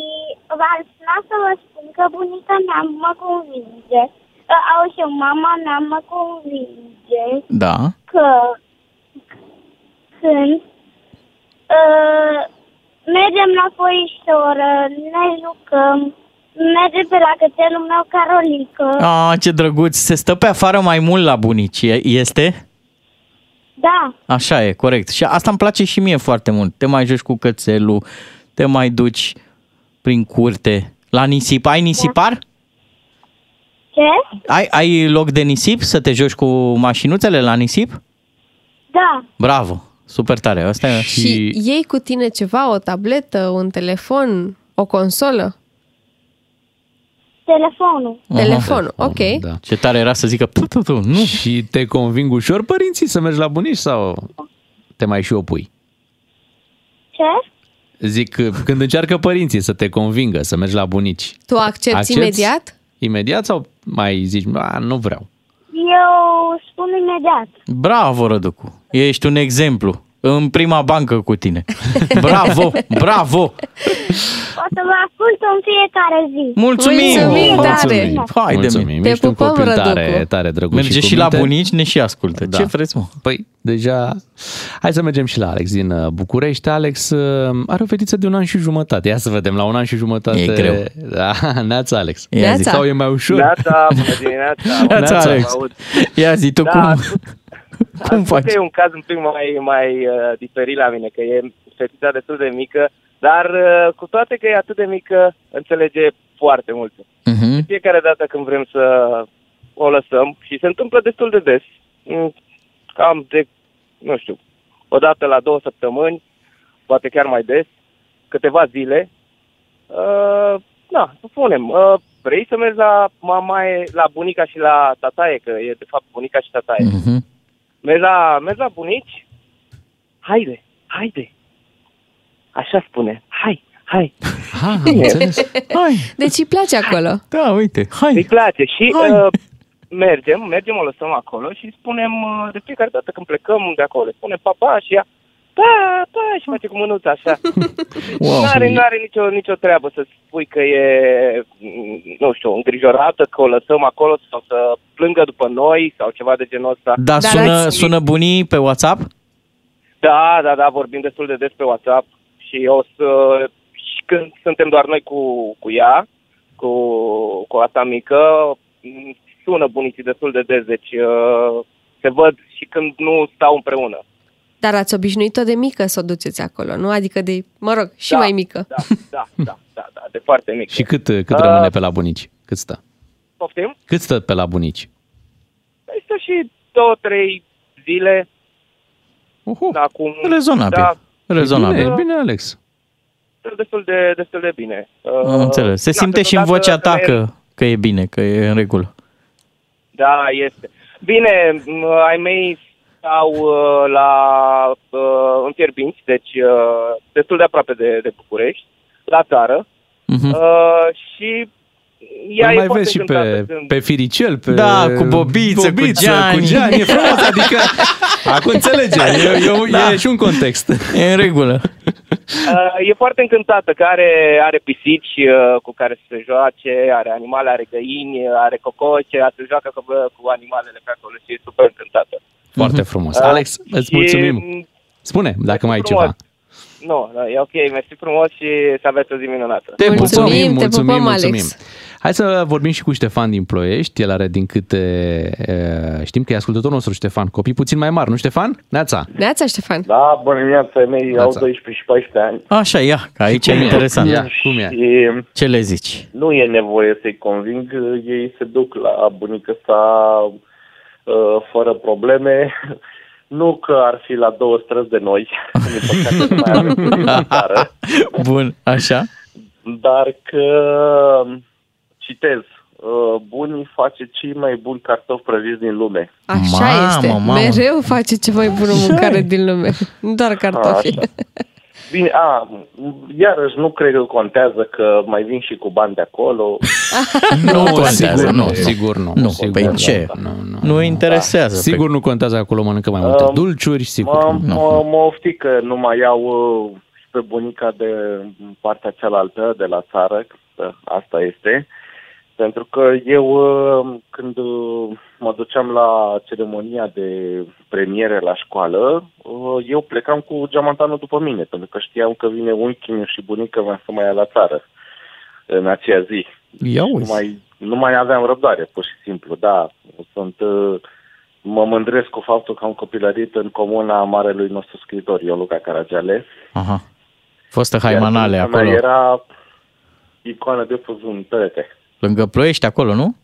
v-am sunat să vă spun că bunica mea mă convinge, uh, au și mama mea mă convinge Da. că când uh, mergem la foișoră, ne jucăm, merge pe la cățelul meu Carolică. A, ce drăguț, se stă pe afară mai mult la bunici, e- este? Da, Așa e, corect. Și asta îmi place și mie foarte mult. Te mai joci cu cățelul, te mai duci prin curte. La nisip, ai nisipar? ce? Ai, ai loc de nisip să te joci cu mașinuțele la nisip? Da, Bravo, super tare. Asta e. Și iei cu tine ceva, o tabletă, un telefon, o consolă? Telefonul. Aha. Telefonul, ok. Da. Ce tare era să zică, tu, tu, tu, nu. Și te conving ușor părinții să mergi la bunici sau te mai și opui? Ce? Zic, când încearcă părinții să te convingă să mergi la bunici. Tu accepti Accepti? imediat? imediat sau mai zici, "A, nu vreau? Eu spun imediat. Bravo, Răducu. Ești un exemplu. În prima bancă cu tine. Bravo, bravo. O să vă ascult în fiecare zi. Mulțumim. Mulțumim tare. Mulțumim. Hai de Mulțumim. Te Ești un pupăm, copil tare, Răducu. tare drăguț Merge cu și la minte. bunici, ne și ascultă. Da. Ce vreți, mă? Păi, deja... Hai să mergem și la Alex din uh, București. Alex uh, are o fetiță de un an și jumătate. Ia să vedem, la un an și jumătate... E greu. Da, neața, Alex. Ia Neața. zi. Sau e mai ușor? Neața, bună dimineața. Neața, Neața. Alex. Aud. Ia zi, tu Da, cum, Am cum spus faci? că e un caz un pic mai, mai uh, diferit la mine, că e fetița destul de mică, dar uh, cu toate că e atât de mică, înțelege foarte mult. Mhm. Fiecare dată când vrem să o lăsăm, și se întâmplă destul de des, mm, cam de, nu știu, o dată la două săptămâni, poate chiar mai des, câteva zile, uh, da, spunem, uh, vrei să mergi la mamaie, la bunica și la tataie, că e de fapt bunica și tataie. Mhm. Mergi la, mergi la bunici? Haide, haide. Așa spune. Hai, hai. Ha, am înțeles. Hai, Deci îi place acolo. da, uite, Îi hai. place și Hai. uh, mergem, mergem, o lăsăm acolo și spunem, uh, de fiecare dată când plecăm de acolo, spunem papa și ea, pa, pa, și face cu mânuța așa. Wow. Nu are, nu are nicio, nicio treabă să spui că e, mm, nu știu, îngrijorată, că o lăsăm acolo sau să plângă după noi sau ceva de genul ăsta. Da, Dar sună, ați- sună bunii pe WhatsApp? Da, da, da, vorbim destul de des pe WhatsApp și o să, și când suntem doar noi cu, cu ea, cu, cu asta mică, m, sună bunicii destul de des, deci uh, se văd și când nu stau împreună. Dar ați obișnuit-o de mică să o duceți acolo, nu? Adică de, mă rog, și da, mai mică. Da, da, da, da, da, de foarte mic. Și cât, cât Uh, rămâne pe la bunici? Cât stă? Poftim? Cât stă pe la bunici? Păi stă și două, trei zile, Uhu. da, acum... Rezonabil. Da, Rezonabil. Bine, bine, Alex. stă destul de, destul de bine. Am înțeles. Se da, simte și în câteodată vocea ta femeile- că, că e bine, că e în regulă. Da, este. Bine, m, ai mei stau uh, la uh, în Fierbinți, deci uh, destul de aproape de, de București, la țară. Mhm. Uh, și ea Îl e mai foarte vezi și încântată pe, când- pe Firicel, pe... Da, cu Bobiță, cu Gianni. Cu Gianni, e frumos, adică... Acum înțelege, e, e, Da. e și un context. E în regulă. Uh, e foarte încântată că are, are pisici uh, cu care să se joace, are animale, are găini, are cococe, se joacă cu, cu animalele pe acolo și e super încântată. Foarte frumos. Uh, Alex, îți și, mulțumim. m, Spune, dacă mai ai frumos. ceva. Nu, no, e ok, mersi frumos și să aveți o zi minunată. Te Mulțumim, mulțumim, te mulțumim, pupăm, mulțumim. Alex. Hai să vorbim și cu Ștefan din Ploiești. El are din câte e, știm că e ascultătorul nostru Ștefan. Copii puțin mai mari, nu Ștefan? Neața. Neața, Ștefan. Da, bună dimineața, mei au Neața. 12 și 14 ani. Așa, ia, că aici e Cum e? interesant. Ia, cum e? Și Ce le zici? nu e nevoie să-i conving, ei se duc la bunica sa uh, fără probleme. Nu că ar fi la două străzi de noi, din păcate nu mai avem bunica în țară, Bun, așa. dar că, citez, uh, bunii face cei mai buni cartofi prăjiți din lume. Așa Mamă, este. mamă. Mereu face cea mai bună mâncare din lume. Nu doar cartofi. Așa. Bine, a, iarăși nu cred că contează că mai vin și cu bani de acolo. Nu contează, sigur nu, nu, sigur nu. Nu, sigur păi nu. ce? Nu, nu. Nu interesează. pe- Sigur nu contează acolo mănâncă mai multe Um, dulciuri, sigur. Mă, nu. mă, mă ofti că nu mai iau uh, și pe bunica de partea cealaltă, de la țară, că asta este. Pentru că eu, uh, când uh, mă duceam la ceremonia de premiere la școală, uh, eu plecam cu geamantanul după mine, pentru că știam că vine unchiul meu și bunica mea să mai ia la țară în aceea zi. Ia nu uzi. mai, nu mai aveam răbdare, pur și simplu, da. Sunt, uh, mă mândresc cu faptul că am copilărit în comuna marelui nostru scriitor, Ioluca Caragiale. Aha. Fostă Iar haimanale bunica mea acolo. Era icoană de pus în perete. Lângă Ploiești acolo, nu?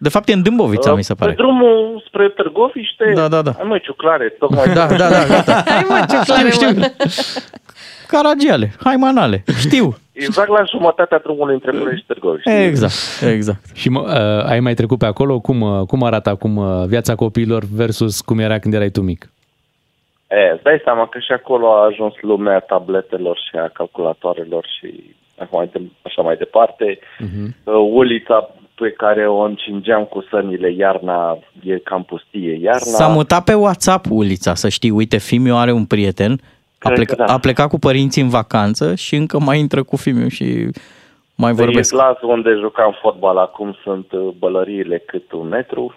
De fapt e în Dâmbovița, Uh, mi se pare. Pe drumul spre Târgoviște, Da, da, da. Ai mă, ciuclare, tocmai Da, da, da, gata. Hai mă, ce clare, mă. Caragiale, haimanale, știu. Exact la jumătatea drumului între Ploiești și Târgoviște. Exact, exact. Și mă, uh, ai mai trecut pe acolo? Cum, uh, cum arată acum uh, viața copiilor versus cum era când erai tu mic? E, îți dai seama că și acolo a ajuns lumea tabletelor și a calculatoarelor și așa mai, de, așa mai departe. Uh-huh. Ulița pe care o încingeam cu sănile iarna, e cam pustie iarna. S-a mutat pe WhatsApp ulița, să știi, uite, Fimiu are un prieten, a, Cred pleca, că da. a plecat cu părinții în vacanță și încă mai intră cu Fimiu și mai Pe vorbesc. Islas, unde jucam fotbal, acum sunt uh, bălăriile cât un metru.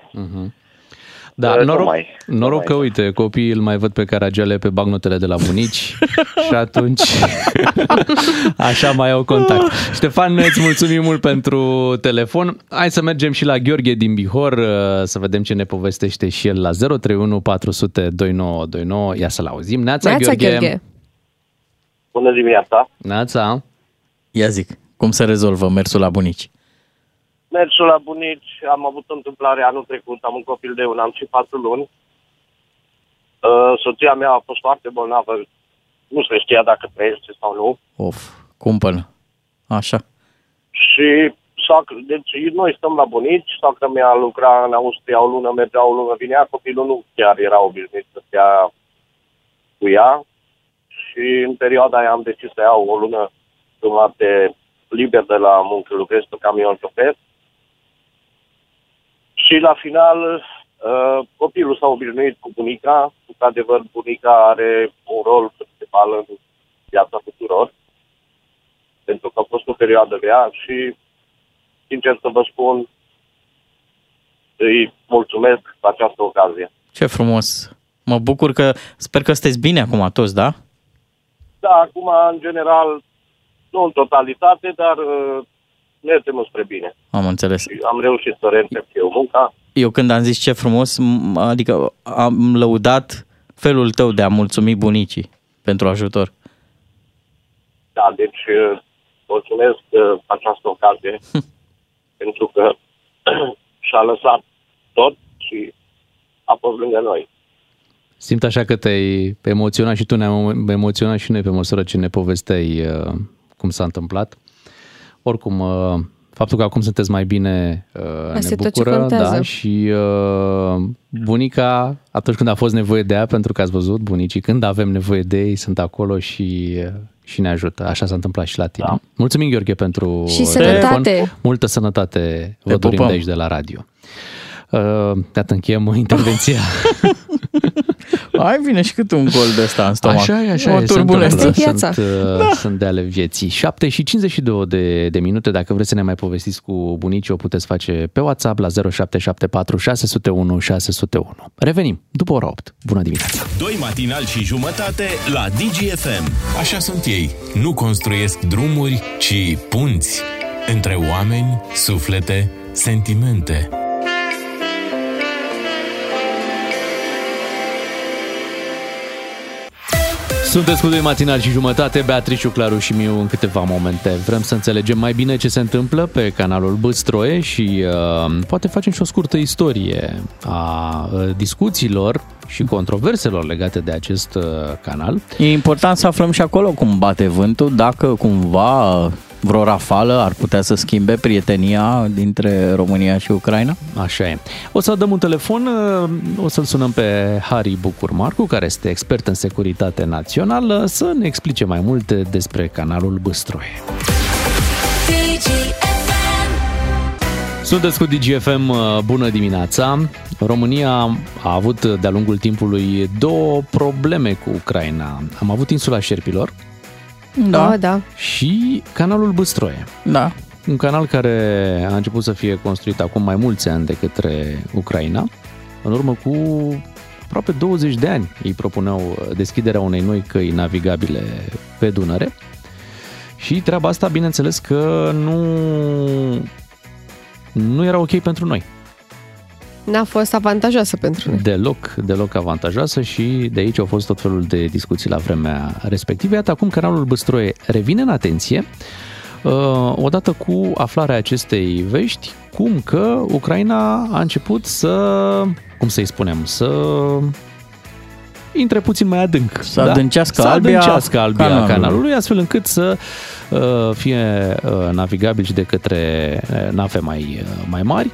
Da, Eh, nu noroc, mai- nu noroc mai că, uite, copiii îl mai văd pe Caragiale pe bagnotele de la bunici și atunci așa mai au contact. Ștefan, îți mulțumim mult pentru telefon. Hai să mergem și la Gheorghe din Bihor uh, să vedem ce ne povestește și el la 031 400 2929. Ia să-l auzim. Neața, Neața, Gheorghe. Gheorghe. Bună dimineața! Neața. Ia zic, cum se rezolvă mersul la bunici? Mersul la bunici, am avut o întâmplare anul trecut, am un copil de un an și patru luni. Uh, soția mea a fost foarte bolnavă, nu se știa dacă trăiește sau nu. Of, cumpănă. Așa. Și soacră, deci noi stăm la bunici, soacră mea lucra în Austria o lună, mergea o lună, vinea, copilul nu chiar era obișnuit să stea cu ea. Și în perioada aia am decis să iau o lună jumătate liber de la muncă, lucrez pe camion șofer. Și la final, uh, copilul s-a obișnuit cu bunica. Într-adevăr, bunica are un rol principal în viața tuturor. Pentru că a fost o perioadă grea și, sincer să vă spun, îi mulțumesc pe această ocazie. Ce frumos. Mă bucur că, sper că sunteți bine acum toți, da? Da, acum, în general, nu în totalitate, dar uh, mergem spre bine. Am înțeles. Și am reușit să reîncep eu munca. Eu când am zis ce frumos, m- adică am lăudat felul tău de a mulțumi bunicii pentru ajutor. Da, deci uh, mulțumesc uh, pe această ocazie pentru că și-a lăsat tot și a fost lângă noi. Simt așa că te-ai emoționat și tu ne-am emoționat și noi pe măsură ce ne povesteai uh, cum s-a întâmplat. Oricum, uh, faptul că acum sunteți mai bine uh, ne Asta e tot ce bucură. contează. Da, și uh, bunica, atunci când a fost nevoie de ea, pentru că ați văzut, bunicii, când avem nevoie de ei, sunt acolo și, uh, și ne ajută. Așa s-a întâmplat și la tine. Da. Mulțumim, Gheorghe, pentru Și telefon. sănătate. Multă sănătate vă Te dorim pupăm. de aici, de la radio. Uh, iată, încheiem intervenția. Ai vine și cât un gol de ăsta în stomac. Așa e, așa o e. se turbulență. întâmplă. Asta e viața. Sunt, uh, sunt de ale vieții. 7 și 52 de, de minute. Dacă vreți să ne mai povestiți cu bunicii, o puteți face pe WhatsApp la 0774 601 601. Revenim după ora 8. Bună dimineața! Doi matinali și jumătate la DGFM. Așa sunt ei. Nu construiesc drumuri, ci punți. Între oameni, suflete, sentimente. Sunteți cu doi matinali și jumătate, Beatrice, Claru și Miu în câteva momente. Vrem să înțelegem mai bine ce se întâmplă pe canalul Băstroie și uh, poate facem și o scurtă istorie a uh, discuțiilor și controverselor legate de acest uh, canal. E important să aflăm și acolo cum bate vântul, dacă cumva vreo rafală ar putea să schimbe prietenia dintre România și Ucraina. Așa e. O să dăm un telefon, uh, o să-l sunăm pe Harry Bucur Marcu, care este expert în securitate națională, să ne explice mai multe despre canalul Băstroie. Sunteți cu DGFM, uh, bună dimineața! România a avut de-a lungul timpului două probleme cu Ucraina. Am avut insula Șerpilor Da, da. și canalul Băstroie. Da. Un canal care a început să fie construit acum mai mulți ani de către Ucraina, în urmă cu aproape 20 de ani. Ei propuneau deschiderea unei noi căi navigabile pe Dunăre și treaba asta, bineînțeles că nu, nu era ok pentru noi. N-a fost avantajoasă pentru noi. Deloc, deloc avantajoasă și de aici au fost tot felul de discuții la vremea respectivă. Iată acum canalul Băstroie revine în atenție uh, odată cu aflarea acestei vești, cum că Ucraina a început să, cum să-i spunem, să intre puțin mai adânc. da? Să adâncească să albia adâncească albia canalului. canalului, astfel încât să uh, fie uh, navigabil și de către uh, nave mai, uh, mai mari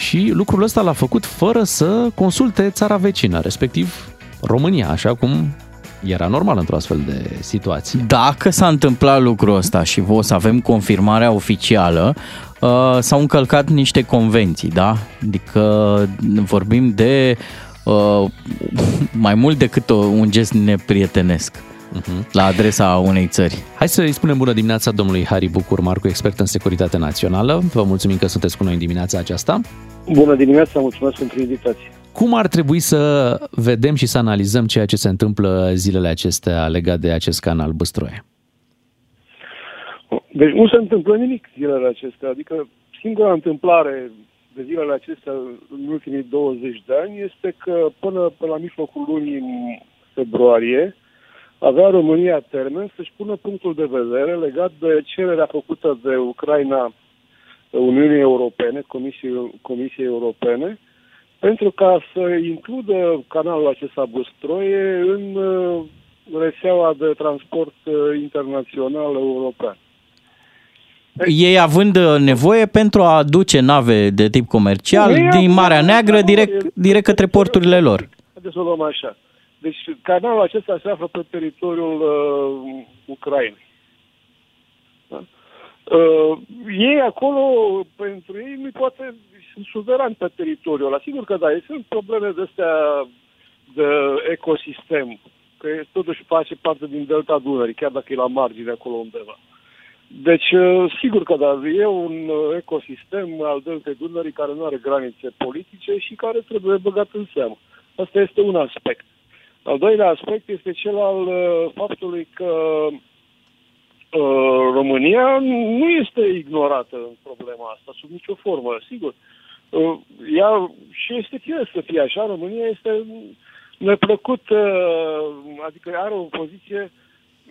și lucrul ăsta l-a făcut fără să consulte țara vecină, respectiv România, așa cum era normal într-o astfel de situație. Dacă s-a întâmplat lucrul ăsta și o să avem confirmarea oficială, uh, s-au încălcat niște convenții, da? Adică vorbim de uh, mai mult decât o, un gest neprietenesc uh-huh. la adresa unei țări. Hai să îi spunem bună dimineața domnului Harry Bucur, Marcu, expert în securitate națională. Vă mulțumim că sunteți cu noi în dimineața aceasta. Bună dimineața, mulțumesc pentru invitație. Cum ar trebui să vedem și să analizăm ceea ce se întâmplă zilele acestea legat de acest canal Băstroie? Deci nu se întâmplă nimic zilele acestea, adică singura întâmplare de zilele acestea în ultimii 20 de ani este că până, până la mijlocul lunii februarie avea România termen să-și pună punctul de vedere legat de cererea făcută de Ucraina Uniunii Europene, Comisiei, Comisiei Europene, pentru ca să includă canalul acesta Băstroie în uh, rețeaua de transport uh, internațional european. Ei având uh, nevoie pentru a aduce nave de tip comercial Ei din Marea Neagră direct, direct către porturile lor. Haideți să o luăm așa. Deci canalul acesta se află pe teritoriul uh, Ucrainei. Da? Uh, ei acolo, pentru ei, nu poate, sunt suverani pe teritoriul ăla. Sigur că da, sunt probleme de astea de ecosistem, că totuși face parte din delta Dunării, chiar dacă e la margine acolo undeva. Deci, uh, sigur că da, e un uh, ecosistem al deltei Dunării care nu are granițe politice și care trebuie băgat în seamă. Asta este un aspect. Al doilea aspect este cel al uh, faptului că uh, România nu este ignorată în problema asta, sub nicio formă, sigur. Uh, ea, și este fie să fie așa, România este neplăcut, uh, adică are o poziție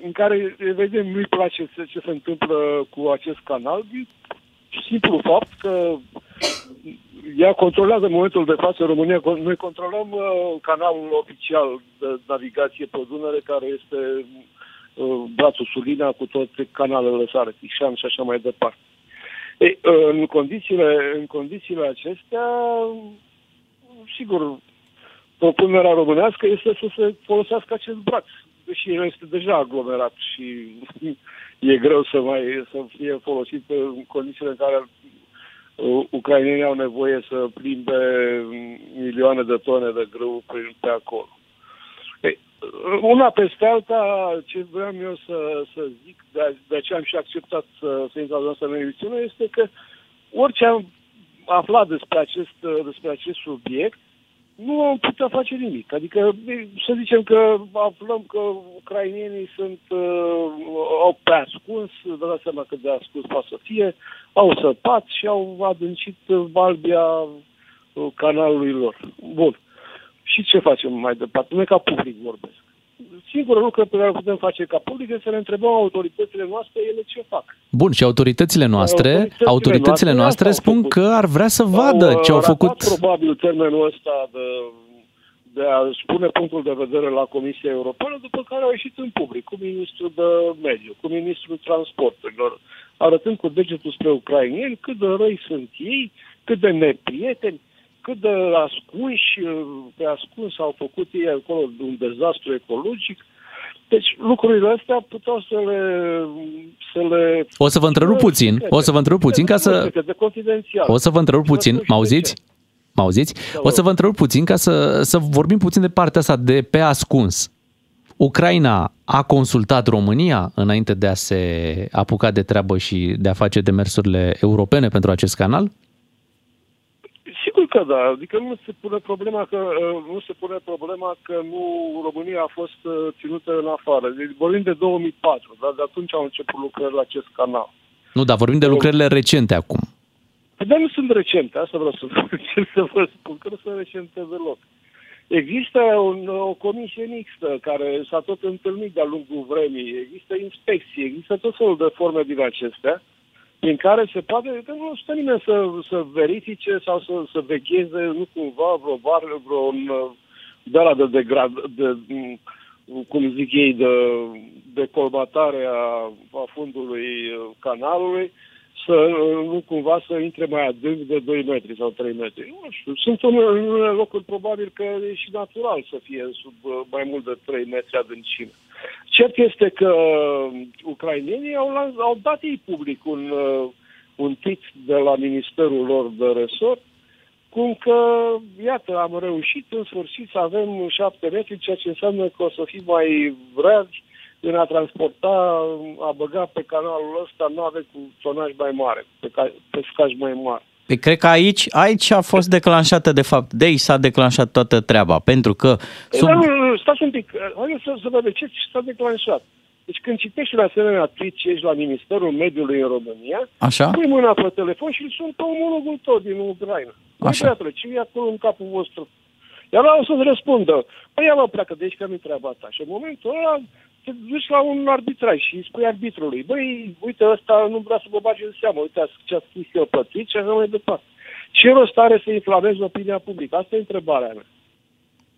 în care, vedem, nu-i place ce se întâmplă cu acest canal, simplu fapt că ea controlează în momentul de față România. Noi controlăm uh, canalul oficial de navigație pe Dunăre, care este uh, brațul Sulina cu toate canalele sare, Tișan și așa mai departe. Ei, uh, în, condițiile, în condițiile acestea, sigur, propunerea românească este să se folosească acest braț, deși el este deja aglomerat și e greu să mai să fie folosit în condițiile în care ucrainenii au nevoie să plimbe milioane de tone de grâu pe acolo. Ei, una peste alta, ce vreau eu să, să zic, de, de aceea am și acceptat să, să intru la noastră în emisiune, este că orice am aflat despre acest, despre acest subiect, nu am putea face nimic. Adică să zicem că aflăm că ucrainienii sunt, uh, au pe ascuns, vă dați seama că de ascuns poate să fie, au săpat și au adâncit valbia uh, canalului lor. Bun. Și ce facem mai departe? Noi ca public vorbesc. Singurul lucru pe care putem face ca public este să ne întrebăm autoritățile noastre ele ce fac. Bun, și autoritățile noastre, autoritățile, autoritățile noastre, noastre spun făcut. că ar vrea să vadă au, ce au făcut. probabil termenul ăsta de, de a spune punctul de vedere la Comisia Europeană, după care au ieșit în public cu ministrul de mediu, cu ministrul transporturilor, arătând cu degetul spre ucrainieni cât de răi sunt ei, cât de neprieteni, cât de ascunși, pe ascuns au făcut ei acolo un dezastru ecologic. Deci lucrurile astea puteau să le, să le... O să vă întrerup puțin, o să vă întrerup puțin ca să... De confidențial. O să vă întrerup puțin, mă auziți? Mă auziți? O să vă întrerup puțin ca să, să vorbim puțin de partea asta de pe ascuns. Ucraina a consultat România înainte de a se apuca de treabă și de a face demersurile europene pentru acest canal? Sigur că da, adică nu se pune problema că nu se pune problema că nu România a fost uh, ținută în afară. Deci vorbim de 2004, dar de atunci au început lucrările la acest canal. Nu, dar vorbim de lucrările recente acum. Păi, dar nu sunt recente, asta vreau să, să vă spun, că nu sunt recente deloc. Există un, o comisie mixtă care s-a tot întâlnit de-a lungul vremii, există inspecții, există tot felul de forme din acestea prin care se poate, că nu stă nimeni să, să verifice sau să, să vegheze, nu cumva, vreo bar, vreo de la de, degrad, de, cum zic ei, de, de colmatare a, a fundului canalului, să nu cumva să intre mai adânc de 2 metri sau 3 metri. Nu știu, sunt în unele locuri probabil că e și natural să fie sub mai mult de 3 metri adâncime. Cert este că ucrainienii au, au dat ei public un, un tit de la ministerul lor de resort, cum că, iată, am reușit în sfârșit să avem șapte metri, ceea ce înseamnă că o să fim mai vreazi în a transporta, a băga pe canalul ăsta nave cu tonaj mai mare, pe, ca, pe scaj mai mare. Păi cred că aici, aici a fost declanșată, de fapt, de aici s-a declanșat toată treaba, pentru că... Sub... Dar, nu, stați un pic, hai să, să vedem ce s-a declanșat. Deci când citești un asemenea tweet ce ești la Ministerul Mediului în România, Așa? pui mâna pe telefon și îl sun pe omologul tău din Ucraina. Așa. Așa. ce e acolo în capul vostru? Iar ăla o să-ți răspundă, păi ia mă pleacă de aici că nu-i treaba ta. Și în momentul ăla te duci la un arbitraj și îi spui arbitrului, băi, uite, ăsta nu vrea să vă bage în seamă, uite ce a scris el pe tweet și așa mai departe. Ce rost are să inflamezi opinia publică? Asta e întrebarea mea.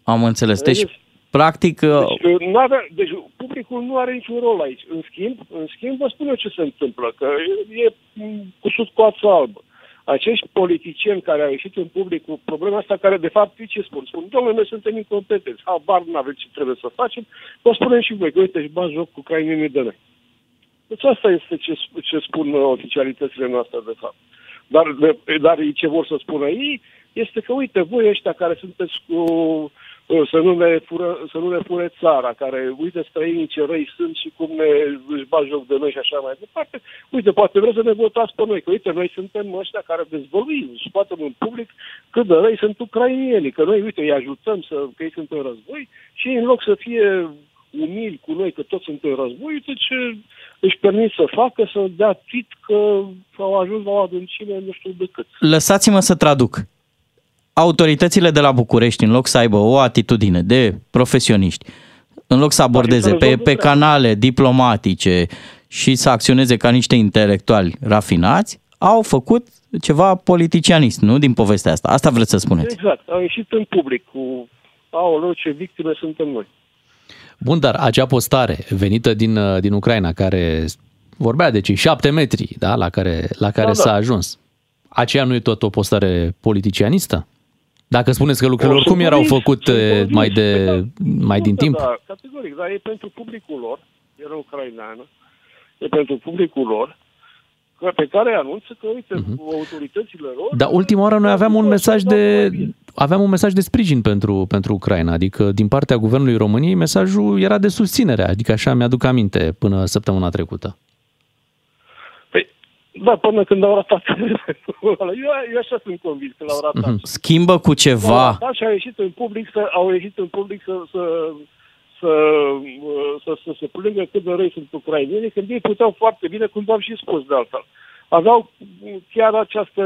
Am înțeles. Deci, Vedeți? practic, uh, Deci, n-avea, deci publicul nu are niciun rol aici. În schimb, în schimb vă spun eu ce se întâmplă, că e, e cusut cu ață albă. Acești politicieni care au ieșit în public cu problema asta, care de fapt ce spun? Spun, domnule, noi suntem incompetenți, habar nu avem ce trebuie să facem, vă spunem și voi, că uite, își bați joc cu ucrainenii de noi. Deci asta este ce, ce spun uh, oficialitățile noastre, de fapt. Dar, de, dar ce vor să spună ei este că, uite, voi ăștia care sunteți cu uh, să nu, ne fură, să nu ne fure țara, care, uite, străinii ce răi sunt și cum ne își bat joc de noi și așa mai departe. Uite, poate vreți să ne votați pe noi, că, uite, noi suntem ăștia care dezvăluim și poate în public cât de răi sunt ucrainienii, că noi, uite, îi ajutăm să, că ei sunt în război și ei, în loc să fie umili cu noi, că toți sunt în război, uite ce își permit să facă, să dea tit că au ajuns la o adâncime nu știu de cât. lăsați-mă să traduc. Autoritățile de la București, în loc să aibă o atitudine de profesioniști, în loc să abordeze să pe, rezolve pe treaba. canale diplomatice și să acționeze ca niște intelectuali rafinați, au făcut ceva politicianist, nu? Din povestea asta. Asta vreți să spuneți. Exact, au ieșit în public cu aoleu, ce victime suntem noi. Bun, dar acea postare venită din, uh, din Ucraina, care vorbea de cei șapte metri da, la care, la care Da, s-a da. ajuns, aceea nu e tot o postare politicianistă? Dacă spuneți că lucrurile Sunt oricum erau convins, făcute sunt convins. mai, de, Da, mai din da, timp? Da, categoric, dar e pentru publicul lor, era ucraineană, e pentru publicul lor, că- pe care anunță că, uite, cu autoritățile lor... Mhm. Dar ultima oară noi aveam un mesaj de aveam un mesaj de sprijin pentru, pentru Ucraina, adică din partea guvernului României mesajul era de susținere, adică așa mi-aduc aminte până săptămâna trecută. Păi, da, până când au ratat. eu, eu așa sunt convins că l-au ratat. Mhm. Schimbă cu L-au ceva. ratat și au ieșit în public să, au ieșit în public să, să, să, să, să se plângă cât de răi sunt ucrainienii, când ei puteau foarte bine, cum v-am și spus de altfel. Aveau chiar această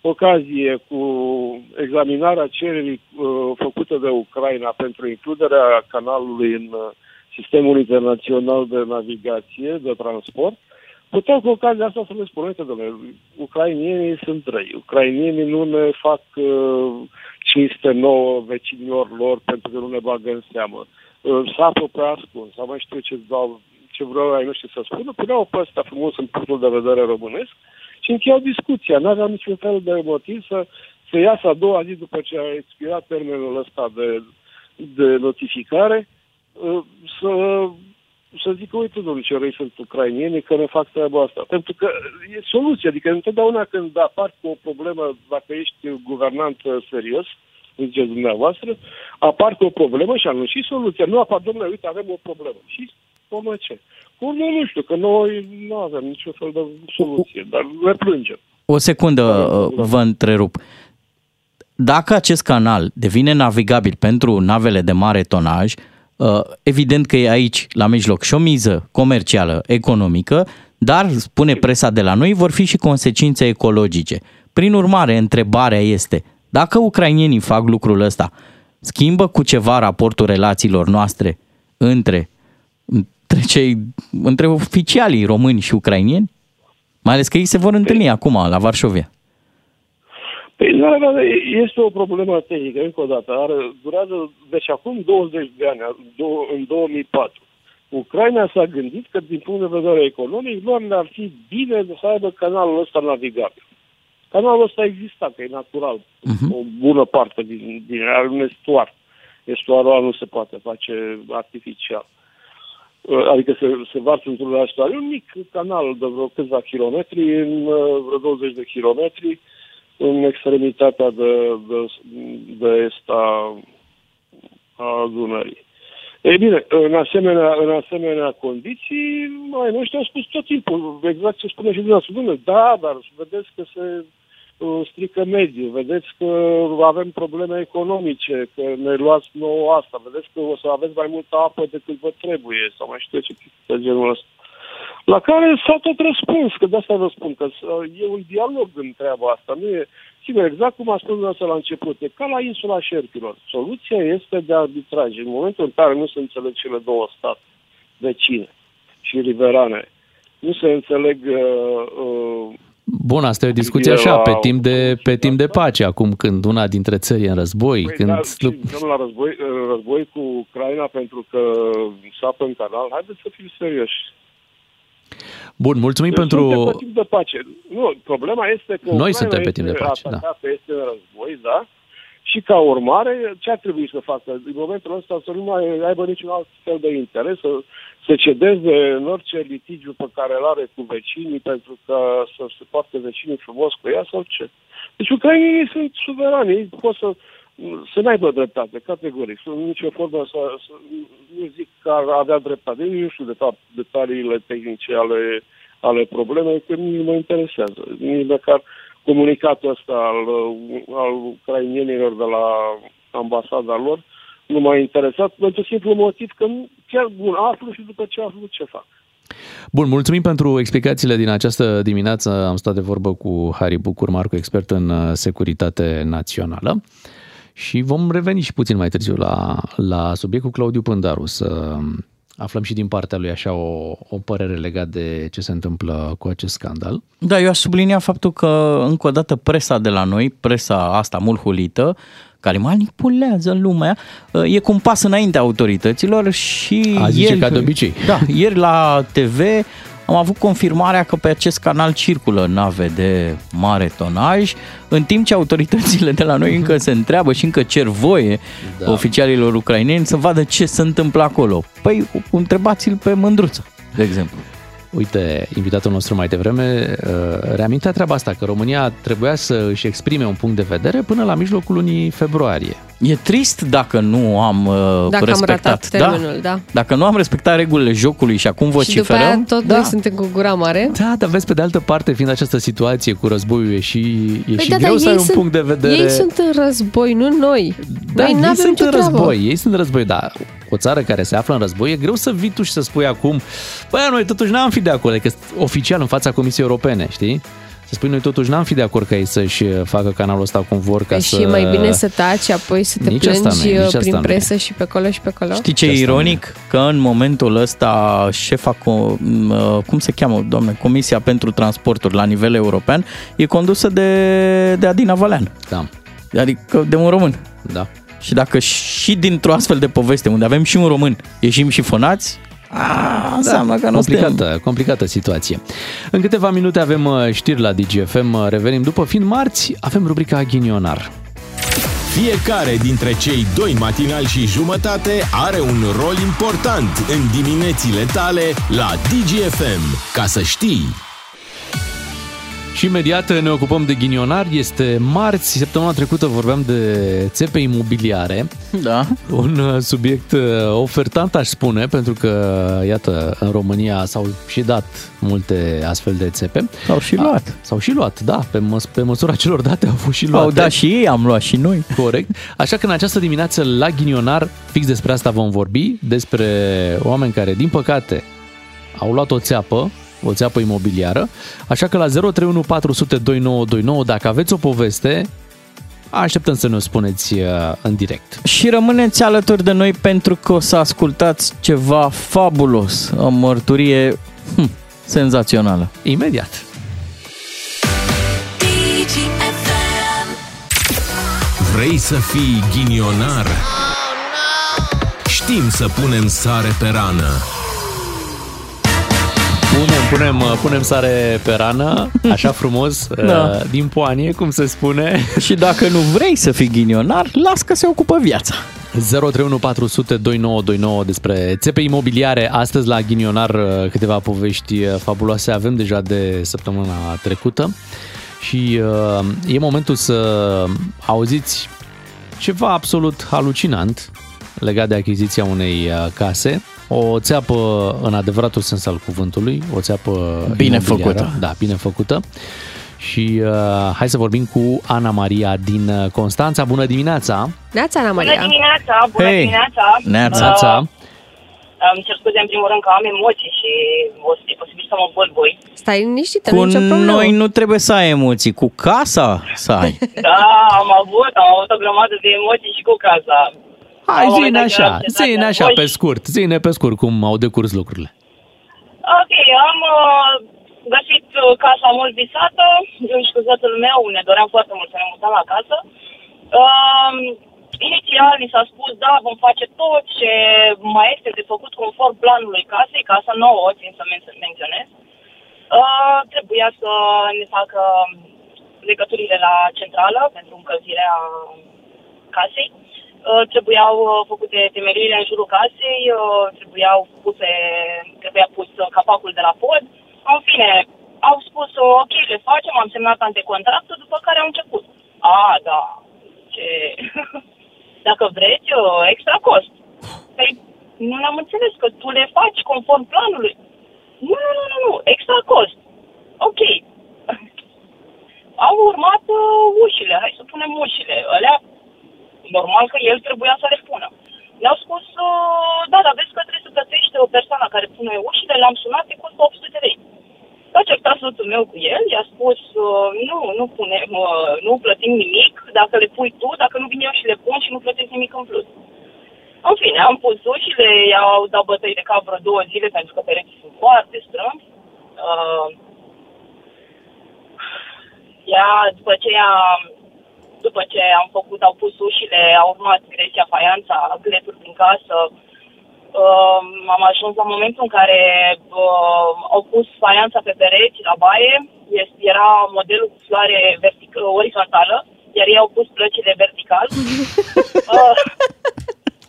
ocazie cu examinarea cererii uh, făcută de Ucraina pentru includerea canalului în uh, sistemul internațional de navigație, de transport, puteau cu ocazia asta să le spună, uite, domnule, ucrainienii sunt răi, ucrainienii nu ne fac uh, cinste nouă vecinilor lor pentru că nu ne bagă în seamă. Uh, sapă pe ascuns, sau mai știu ce, dau, ce vreau ai noștri să spună, puneau pe ăsta frumos în punctul de vedere românesc și încheiau discuția. N-aveau niciun fel de motiv să, să iasă a doua zi după ce a expirat termenul ăsta de, de notificare, uh, să să zică, uite, domnule, ce răi sunt ucrainienii că ne fac treaba asta. Pentru că e soluție, adică întotdeauna când apar cu o problemă, dacă ești guvernant uh, serios, ziceți dumneavoastră, apar cu o problemă și anunci și soluția. Nu apar, domnule, uite, avem o problemă. Și cum ce? Cum nu, nu știu, că noi nu avem niciun fel de soluție, dar ne plângem. O secundă uh, vă întrerup. Dacă acest canal devine navigabil pentru navele de mare tonaj, uh, evident că e aici la mijloc și o miză comercială, economică, dar, spune presa de la noi, vor fi și consecințe ecologice. Prin urmare, întrebarea este, dacă ucrainienii fac lucrul ăsta, schimbă cu ceva raportul relațiilor noastre între, între, cei, între oficialii români și ucrainieni? Mai ales că ei se vor întâlni acum la Varșovia. Păi, nu, nu, nu, este o problemă tehnică, încă o dată. Are, durează, deci acum 20 de ani, do- în 2004, Ucraina s-a gândit că, din punct de vedere economic, lor le-ar fi bine să aibă canalul ăsta navigabil. Canalul ăsta exista, că e natural. Mhm. O bună parte din, din are un estuar. Estuarul ăla nu se poate face artificial. uh, adică se, se varsă într-un estuar. E un mic canal de vreo câțiva kilometri, în uh, vreo 20 de kilometri, în extremitatea de, de, de est a, a Dunării. Ei bine, în asemenea, în asemenea condiții, mai noștri au spus tot timpul, exact ce spune și dumneavoastră, Dumne, da, dar vedeți că se uh, strică mediul, vedeți că avem probleme economice, că ne luați nouă asta, vedeți că o să aveți mai multă apă decât vă trebuie, sau mai știu ce de genul ăsta. La care s-a tot răspuns, că de asta vă spun, că uh, e un dialog în treaba asta, nu e... Sigur, exact cum a spus dumneavoastră la început, e ca la insula șerpilor. Soluția este de arbitraj. În momentul în care nu se înțeleg cele două state vecine și riverane, nu se înțeleg uh, uh, Bun, asta e o discuție așa, pe timp, de, pe timp de pace, acum când una dintre țări e în război. Păi, când... da, și la război, război cu Ucraina pentru că sapă în canal. Haideți să fim serioși. Bun, mulțumim Deci pentru... suntem pe timp de pace. Nu, problema este că Noi Ucraina suntem pe timp de este pace, da. atacată, este în război, da? Și ca urmare, ce ar trebui să facă? În momentul ăsta să nu mai aibă niciun alt fel de interes, să, să cedeze în orice litigiu pe care îl are cu vecinii, pentru că să se poarte vecinii frumos cu ea sau ce? Deci ucrainenii sunt suverani, ei pot să, să n-aibă dreptate, categoric. Sunt în nicio formă să, să, nu zic că ar avea dreptate. Eu nu știu de fapt detaliile tehnice ale, ale problemei, că nu mă interesează. Nici măcar comunicatul ăsta al, al ucrainienilor de la ambasada lor nu m-a interesat pentru simplu motiv că nu- chiar bun, aflu și după ce aflu ce fac. Bun, mulțumim pentru explicațiile din această dimineață. Am stat de vorbă cu Harry Bucur, Marco, expert în uh, securitate națională. Și vom reveni și puțin mai târziu la, la subiectul Claudiu Pândaru, să aflăm și din partea lui așa o, o părere legat de ce se întâmplă cu acest scandal. Da, eu aș sublinia faptul că, încă o dată, presa de la noi, presa asta mulhulită, care manipulează lumea, e cu un pas înainte autorităților și... A zice ca de obicei. Da, ieri la TV am avut confirmarea că pe acest canal circulă nave de mare tonaj, în timp ce autoritățile de la noi încă se întreabă și încă cer voie Da. da. oficialilor ucraineni să vadă ce se întâmplă acolo. Păi, întrebați-l pe Mândruță, de exemplu. Uite, invitatul nostru mai devreme uh, reamintea treaba asta, că România trebuia să își exprime un punct de vedere până la mijlocul lunii februarie. E trist dacă nu am uh, Dacă am respectat. ratat termenul, da. Dacă nu am respectat regulile jocului și acum Și după vociferăm, aia tot da. noi suntem cu gura mare. Da, dar vezi, pe de altă parte, fiind această situație cu războiul, e și, e Păi și da, greu dar să ai ei un sunt- punct de vedere... Ei sunt în război, nu noi. Da, noi ei n-avem sunt nicio în treabă. război, ei sunt în război, dar o țară care se află în război, e greu să vii tu și să spui acum, băi, noi totuși n-am fi de acord, adică oficial în fața Comisiei Europene, știi? Să spui, noi totuși n-am fi de acord ca ei să-și facă canalul ăsta cum vor ca Păi să... și mai bine să taci, apoi să te Nici asta plângi nu e, nici uh, asta prin nu e. presă și pe acolo și pe acolo. Știi ce e ironic? Că în momentul ăsta șefa, co- m, uh, cum se cheamă, doamne, Comisia pentru Transporturi la nivel european e condusă de, de Adina Valean. Da. Adică de un român. Da. Și dacă și dintr-o astfel de poveste, unde avem și un român, ieșim și fănați, a, înseamnă că nu suntem... complicată, complicată situație. În câteva minute avem uh, știri la DGFM, uh, revenim după fiind marți, avem rubrica Ghinionar. Fiecare dintre cei doi matinali și jumătate are un rol important în diminețile tale la DGFM. Ca să știi! Și imediat ne ocupăm de ghinionar. Este marți, săptămâna trecută vorbeam de țepe imobiliare. Da. Un uh, subiect uh, ofertant, aș spune, pentru că, iată, în România s-au și dat multe astfel de țepe. S-au și luat. S-au și luat, da. Pe, măs- pe măsura celor date au fost și luate. Au dat și ei, am luat și noi. Corect. Așa că în această dimineață la Ghinionar, fix despre asta vom vorbi, despre oameni care, din păcate, au luat o țeapă, o țeapă imobiliară. Așa că la 031 400 2929, dacă aveți o poveste, așteptăm să ne o spuneți uh, în direct. Și rămâneți alături de noi pentru că o să ascultați ceva fabulos, o mărturie hm, senzațională. Imediat. Vrei să fii ghinionar? Știm să punem sare pe rană. Punem, punem, uh, punem sare pe rană, așa frumos, Da. uh, din poanie, cum se spune. Și dacă nu vrei să fii ghinionar, las că se ocupă viața. 031 400 2929 despre țepe imobiliare. Astăzi la Ghinionar uh, câteva povești uh, fabuloase avem deja de săptămâna trecută și uh, e momentul să auziți ceva absolut halucinant legat de achiziția unei uh, case. O țeapă în adevăratul sens al cuvântului, o țeapă Bine imobiliară. făcută. Da, bine făcută. Și uh, hai să vorbim cu Ana Maria din uh, Constanța. Bună dimineața! Neața, Ana Bună Maria. dimineața, bună Hei! dimineața. Neața. Neața. Uh, îmi cer scuze în primul rând că am emoții și o să e posibil să mă bălboi. Stai liniștită, Cu nu nicio problemă. noi nu trebuie să ai emoții, cu casa să ai. Da, am avut, am avut o grămadă de emoții și cu casa. Hai, La un zine moment dat așa, eram setată zine în așa voci. pe scurt, zine pe scurt cum au decurs lucrurile. Ok, am uh, găsit uh, casa mult visată, eu și cu soțul meu ne doream foarte mult să ne mutăm la casă. Uh, inițial ni s-a spus, da, vom face tot ce mai este de făcut conform planului casei, casa nouă, țin să men- menționez. Uh, trebuia să ne facă legăturile la centrală pentru încălzirea casei. Uh, trebuiau uh, făcute temeliile în jurul casei, uh, trebuiau puse, trebuia pus uh, capacul de la pod. În fine, au spus, uh, ok, le facem, am semnat antecontractul, după care au început. A, da, ce... Dacă vreți, uh, extra cost. Păi, nu am înțeles că tu le faci conform planului. Nu, nu, nu, nu, nu, extra cost. Ok. Au urmat uh, ușile, hai să punem ușile. Alea normal că el trebuia să le pună. Ne-au spus, uh, da, dar vezi că trebuie să plătești o persoană care pune ușile, l-am sunat, e costă 800 de lei. S-a certat soțul meu cu el, i-a spus, uh, nu, nu punem, uh, nu plătim nimic, dacă le pui tu, dacă nu vin eu și le pun și nu plătesc nimic în plus. În fine, am pus ușile, i-au dat bătăi de cap vreo două zile pentru că pereții sunt foarte strâmbi. Uh, ea, după ce a după ce am făcut, au pus ușile, a urmat gresia, faianța, gleturi din casă. Uh, am ajuns la momentul în care uh, au pus faianța pe pereți la baie, este, era modelul cu floare vertic- orizontală, iar ei au pus plăcile vertical. uh,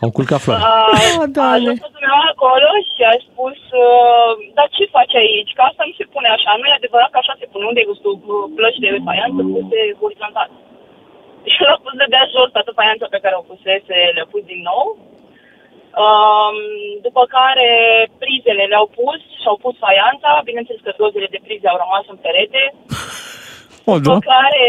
Au culcat floare. Uh, a ajuns soțul meu acolo și a spus, uh, dar ce faci aici? Că asta nu se pune așa. Nu e adevărat că așa se pune. Unde e gustul uh, plăci de faianță puse horizontal? Și l-a pus de dea jos toată faianța pe care o pusese, le-a pus din nou. Um, după care prizele le-au pus și au pus faianța. Bineînțeles că dozele de prize au rămas în perete. O, După care,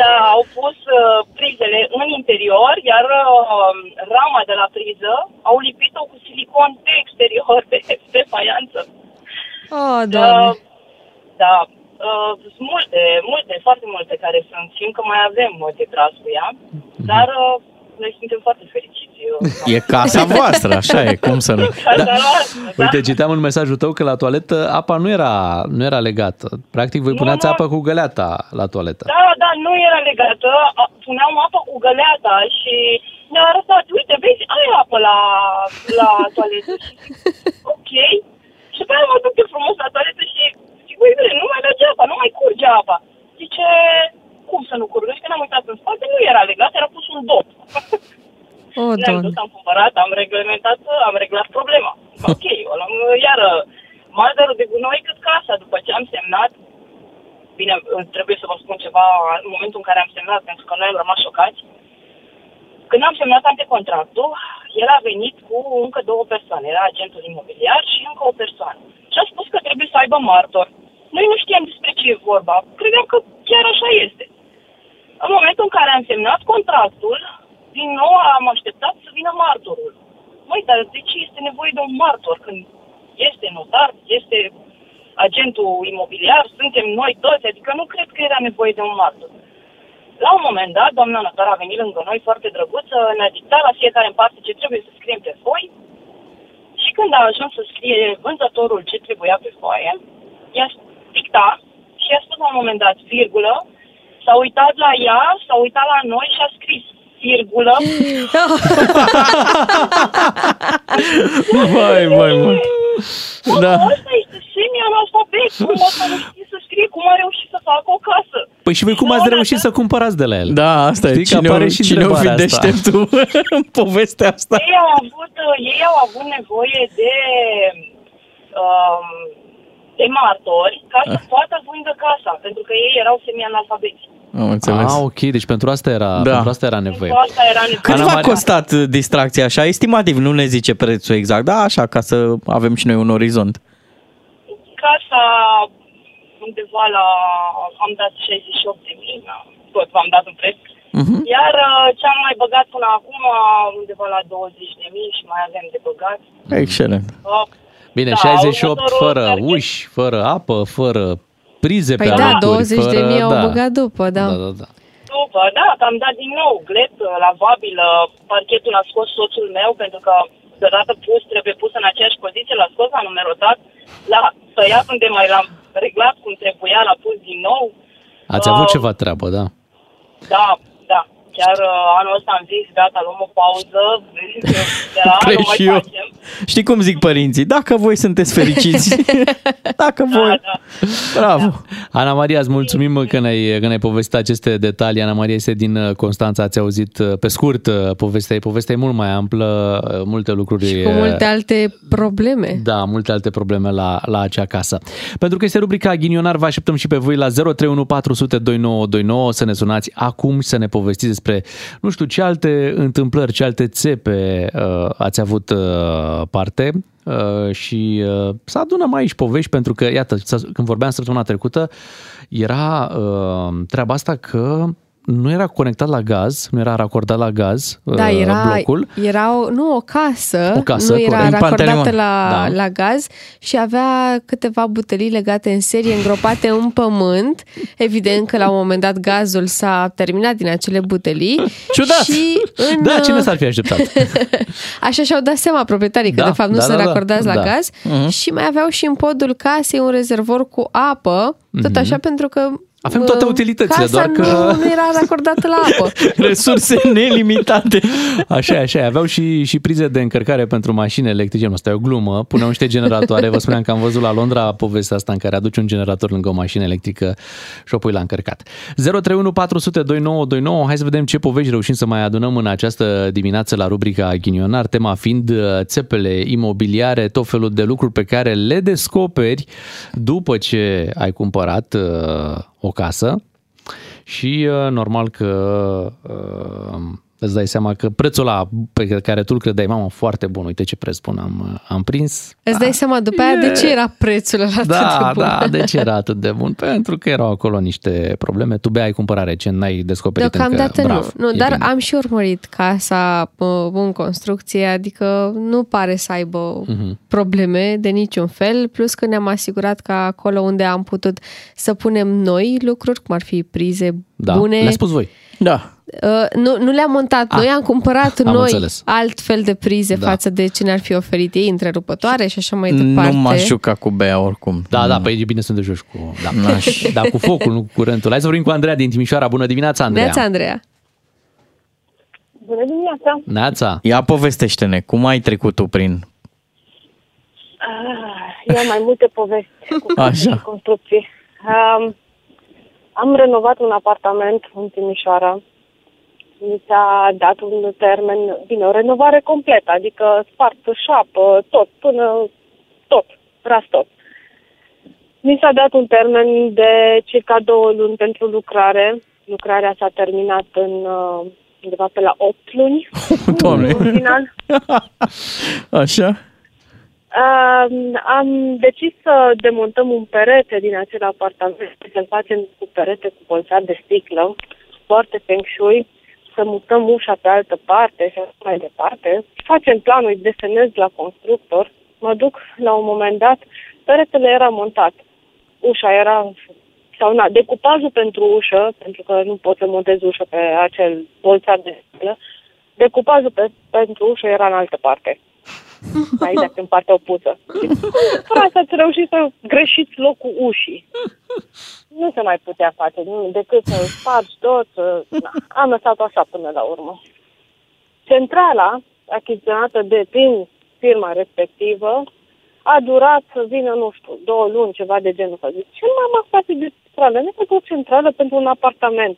da, au pus uh, prizele în interior, iar uh, rama de la priză au lipit-o cu silicon pe exterior, pe, pe faianță. Oh, doamne. Uh, da, uh, sunt multe, multe, foarte multe care sunt. Simt că mai avem uh, de tras cu ea, dar uh, noi suntem foarte fericiți. uh, E casa voastră, așa e, cum să nu. Casa noastră, da. Uite, citeam în mesajul tău că la toaletă apa nu era, nu era legată. Practic, voi Nu, puneați nu. apă cu găleata la toaletă. Da, da, nu era legată. A- Puneam apă cu găleata și ne-a arătat, uite, vezi, ai apă la, la toaletă. Și zic, ok. Și pe aia mă duc eu frumos la toaletă și zic, băi, bine, nu mai merge apa, nu mai curge apa. Zice, cum să nu curgă? Și când am uitat în spate, nu era legat, era pus un dop. Oh, Ne-am doamne. dus, am cumpărat, am reglementat, am reglat problema. Ok, o luăm iară mazărul de gunoi cât casa. După ce am semnat, bine, trebuie să vă spun ceva în momentul în care am semnat, pentru că noi am rămas șocați. Când am semnat antecontractul, el a venit cu încă două persoane. Era agentul imobiliar și încă o persoană. Și a spus că trebuie să aibă martor. Noi nu știam despre ce e vorba. Credeam că chiar așa este. În momentul în care am semnat contractul, din nou am așteptat să vină martorul. Măi, dar de ce este nevoie de un martor când este notar, este agentul imobiliar, suntem noi toți, adică nu cred că era nevoie de un martor. La un moment dat, doamna notar a venit lângă noi foarte drăguță, ne-a dictat la fiecare în parte ce trebuie să scriem pe foi și când a ajuns să scrie vânzătorul ce trebuia pe foaie, i-a dictat și i-a spus la un moment dat, virgulă, s-a uitat la ea, s-a uitat la noi și a scris, virgulă, Vai, vai, vai. Mă, Da. Asta este semi-analfabet. Cum o să nu știe să scrie? Cum a reușit să facă o casă? Păi și voi cum ați reușit să cumpărați de la el? Da, asta Știi e. că Cine, apare o, și cine o fi întrebarea asta. deșteptul în povestea asta? Ei au avut, ei au avut nevoie de, um, de martori ca să poată vândă casa, pentru că ei erau semi-analfabeti. Am înțeles. Ah, ok, deci pentru asta era, Da. pentru asta era nevoie. Pentru asta era nevoie. Cât Ana v-a Maria- costat uh, distracția așa? Estimativ, nu ne zice prețul exact, da, așa, ca să avem și noi un orizont. Casa undeva la, am dat 68 de mii, tot v-am dat un preț. Mhm. Iar uh, ce am mai băgat până acum, undeva la 20 de mii și mai avem de băgat. Excelent. Uh, Bine, Da, 68 următorul fără target. uși, fără apă, fără prize Păi pe da, alocuri, 20 de fără, mii au da. băgat după, da. Da, da, da. După, da, că am dat din nou glet, uh, lavabil, uh, parchetul a scos soțul meu pentru că deodată pus, trebuie pus în aceeași poziție, l-a scos, a numerotat, l-a tăiat unde mai l-am reglat cum trebuia, l-a pus din nou. Ați avut Uh, ceva treabă, da. Da, da. Chiar uh, anul ăsta am zis, gata, luăm o pauză, de la Cred anul mai și eu. facem. Știi cum zic părinții? Dacă voi sunteți fericiți, dacă voi... Da, Bravo! Ana Maria, îți mulțumim mă, că ne-ai, că ne-ai povestit aceste detalii. Ana Maria este din uh, Constanța, ați auzit uh, pe scurt uh, povestea. ei. Povestea e mult mai amplă, uh, multe lucruri. Cu uh, multe alte probleme. Da, multe alte probleme la, la acea casă. Pentru că este rubrica Ghinionar, vă așteptăm și pe voi la 031 400 2929 să ne sunați acum și să ne povestiți despre, nu știu, ce alte întâmplări, ce alte țepe uh, ați avut uh, parte uh, și uh, să adunăm aici povești pentru că, iată, să- când vorbeam săptămâna trecută, era uh, treaba asta că nu era conectat la gaz, nu era racordat la gaz Da, uh, era, blocul. era o, nu o casă, O casă, nu era corect. În racordată Pantelimon. la, Da. la gaz și avea câteva butelii legate în serie, îngropate în pământ. Evident că la un moment dat gazul s-a terminat din acele butelii. Ciudat! Și în, Da, cine s-ar fi așteptat? Așa și-au dat seama proprietarii că Da, de fapt nu da, sunt da, da. racordați la Da. gaz Mhm. și mai aveau și în podul casei un rezervor cu apă, tot Mhm. așa pentru că Avem toate uh, utilitățile, casa doar că- nu, nu era racordată la apă. Resurse nelimitate. Așa, e, așa, e. aveau și, și prize de încărcare pentru mașini electrice. Nu, asta e o glumă. Puneau niște generatoare. Vă spuneam că am văzut la Londra povestea asta în care aduci un generator lângă o mașină electrică și o pui la încărcat. 031 400 2929. Hai să vedem ce povești reușim să mai adunăm în această dimineață la rubrica Ghinionar, tema fiind uh, țepele imobiliare, tot felul de lucruri pe care le descoperi după ce ai cumpărat uh, o casă și uh, normal că uh, îți dai seama că prețul ăla pe care tu îl credeai, mamă, foarte bun, uite ce preț bun am, am prins. Îți dai seama după aia de ce era prețul ăla atât Da, de bun. da, de ce era atât de bun? Pentru că erau acolo niște probleme. Tu bea ai cumpărat recent, n-ai descoperit Deocamdată încă. nu. Bravo, nu e dar bine. am și urmărit casa uh, în construcție, adică nu pare să aibă Mhm. probleme de niciun fel, plus că ne-am asigurat că acolo unde am putut să punem noi lucruri, cum ar fi prize Da, bune, le-a spus voi. Da. Uh, nu, nu le-am montat. Ah, noi am cumpărat am noi înțeles. alt fel de prize Da. față de ce ne-ar fi oferit ei, întrerupătoare și așa mai departe. Nu m-aș juca cu Bea oricum. Da, da, păi e bine să nu te joci cu... Da. N-aș. da, cu focul, nu cu curentul. Hai să vorbim cu Andreea din Timișoara. Bună dimineața, Andreea. Neața, Andreea. Bună dimineața! Neața. Ia povestește-ne, cum ai trecut tu prin... Ah, Eu am mai multe povesti cu Așa. de construcții. Um, am renovat un apartament în Timișoara. Mi s-a dat un termen, bine, o renovare completă, adică spart șapă, tot, până tot, ras tot. Mi s-a dat un termen de circa două luni pentru lucrare. Lucrarea s-a terminat în uh, undeva pe la 8 luni. Doamne. În final. Așa? Um, am decis să demontăm un perete din acel apartament, să-l facem cu perete cu bolțar de sticlă, foarte feng shui, să mutăm ușa pe altă parte și așa mai departe. Facem planul, desenez la constructor, mă duc la un moment dat, peretele era montat. Ușa era, sau na, decupajul pentru ușă, pentru că nu pot să montez ușă pe acel bolțar de sticlă, decupajul pe, pentru ușă era în altă parte mai exact în partea opusă. Frate, ați reușit să greșiți locul ușii. Nu se mai putea face nu, decât să spargi tot. Să... Na, am lăsat-o așa până la urmă. Centrala, achiziționată de prin firma respectivă, a durat să vină, nu știu, două luni, ceva de genul ăsta. Zic, ce m-am aflat de centrală? Nu că o centrală pentru un apartament.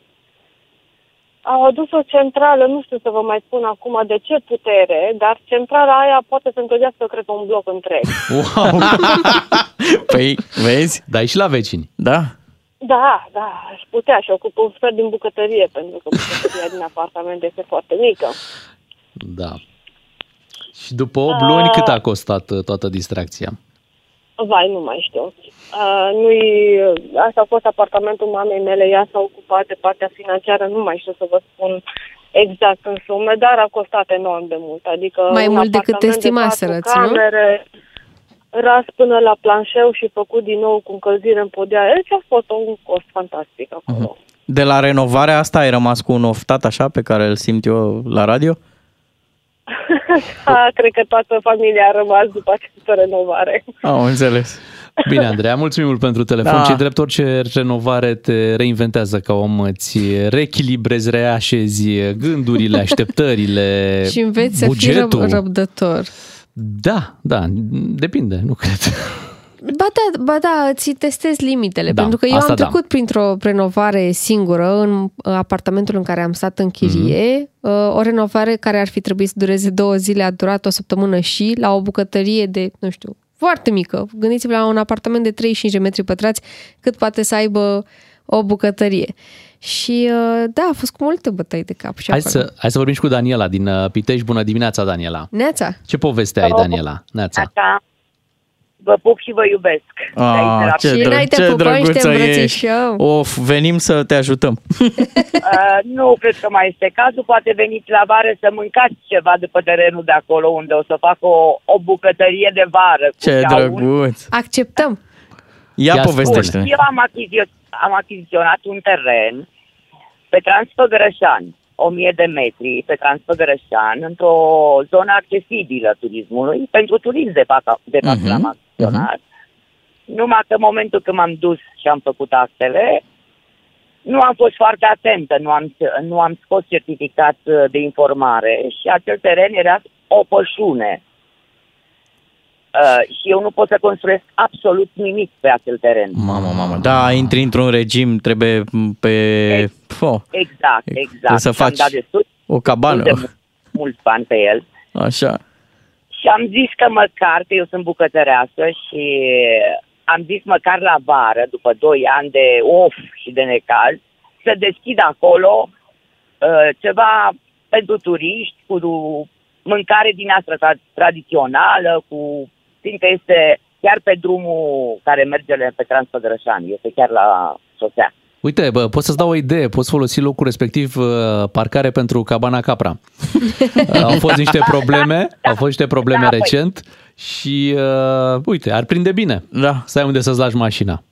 Au adus o centrală, nu știu să vă mai spun acum de ce putere, dar centrala aia poate să încălzească, cred că, un bloc întreg. Wow! Păi, vezi? Dar e și la vecini. Da. Da, da, aș putea și ocupă un sfert din bucătărie, pentru că bucătăria din apartament este foarte mică. Da. Și după 8 luni, cât a costat uh, toată distracția? Vai, nu mai știu. Uh, nu-i, asta a fost apartamentul mamei mele, ea s-a ocupat de partea financiară, nu mai știu să vă spun exact în sume, dar a costat enorm de mult. Adică Mai un mult decât apartament de estimaserăți, patru nu? camere, ras până la planșeu și făcut din nou cu încălzire în podea. Deci a fost un cost fantastic acolo. De la renovarea asta ai rămas cu un oftat așa pe care îl simt eu la radio? Da, cred că toată familia a rămas după această renovare. Am înțeles. Bine, Andreea, mulțumim mult pentru telefon. Da. Da. Ce drept orice renovare te reinventează ca om, îți reechilibrezi, reașezi gândurile, așteptările, Și înveți să fii bugetul. răb- răbdător. Da, da, depinde, nu cred. Ba da, ba da, îți testezi limitele, Da, pentru că eu asta am da. trecut printr-o renovare singură în uh, apartamentul în care am stat în chirie, Mhm. mm-hmm. o renovare care ar fi trebuit să dureze două zile, a durat o săptămână și la o bucătărie de, nu știu, foarte mică. Gândiți-vă la un apartament de 35 de metri pătrați, cât poate să aibă o bucătărie. Și uh, da, a fost cu multe bătăi de cap și Hai acolo. să, hai să vorbim și cu Daniela din uh, Pitești. Bună dimineața, Daniela. Neața, Ce poveste ai, Daniela? Neața. Așa. Vă pup și vă iubesc. De aici, de la Ah, ce, Și dră- noi te ce pupăm și te drăguță îmbrățișăm. ești. Of, venim să te ajutăm. Uh, nu cred că mai este cazul. Poate veniți la vară să mâncați ceva după terenul de acolo unde o să fac o, o bucătărie de vară. cu Ce ceaun. drăguț. acceptăm. Ia Ia povestește Eu am, achiziț- am achiziționat un teren pe Transfăgărășan, 1000 de metri pe Transfăgărășan, într-o zonă accesibilă turismului. Pentru turism, de fapt, de fapt Mhm, l-am achiziționat. Numai că în momentul când m-am dus și am făcut actele, nu am fost foarte atentă, nu am, nu am scos certificat uh, de informare și acel teren era o pășune. Uh, și eu nu pot să construiesc absolut nimic pe acel teren. Mamă, mamă. Da, intri într-un regim, trebuie pe... Fo, Exact, Trebuie exact. să Și am faci dat destul, o cabană. destul de mul- mulți bani pe el. Așa. Și am zis că măcar, că eu sunt bucătăreasă și am zis măcar la vară, după 2 ani de of și de necaz, să deschid acolo uh, ceva pentru turiști, cu mâncare din asta tra- tradițională, cu fiindcă este chiar pe drumul care merge pe Transfăgărășan, este chiar la șosea. Uite, bă, pot să-ți dau o idee, poți folosi locul respectiv uh, parcare pentru cabana Capra. Uh, au fost niște probleme, au fost niște probleme Da, păi. recent și uh, uite, ar prinde bine Da. să ai unde să-ți lași mașina.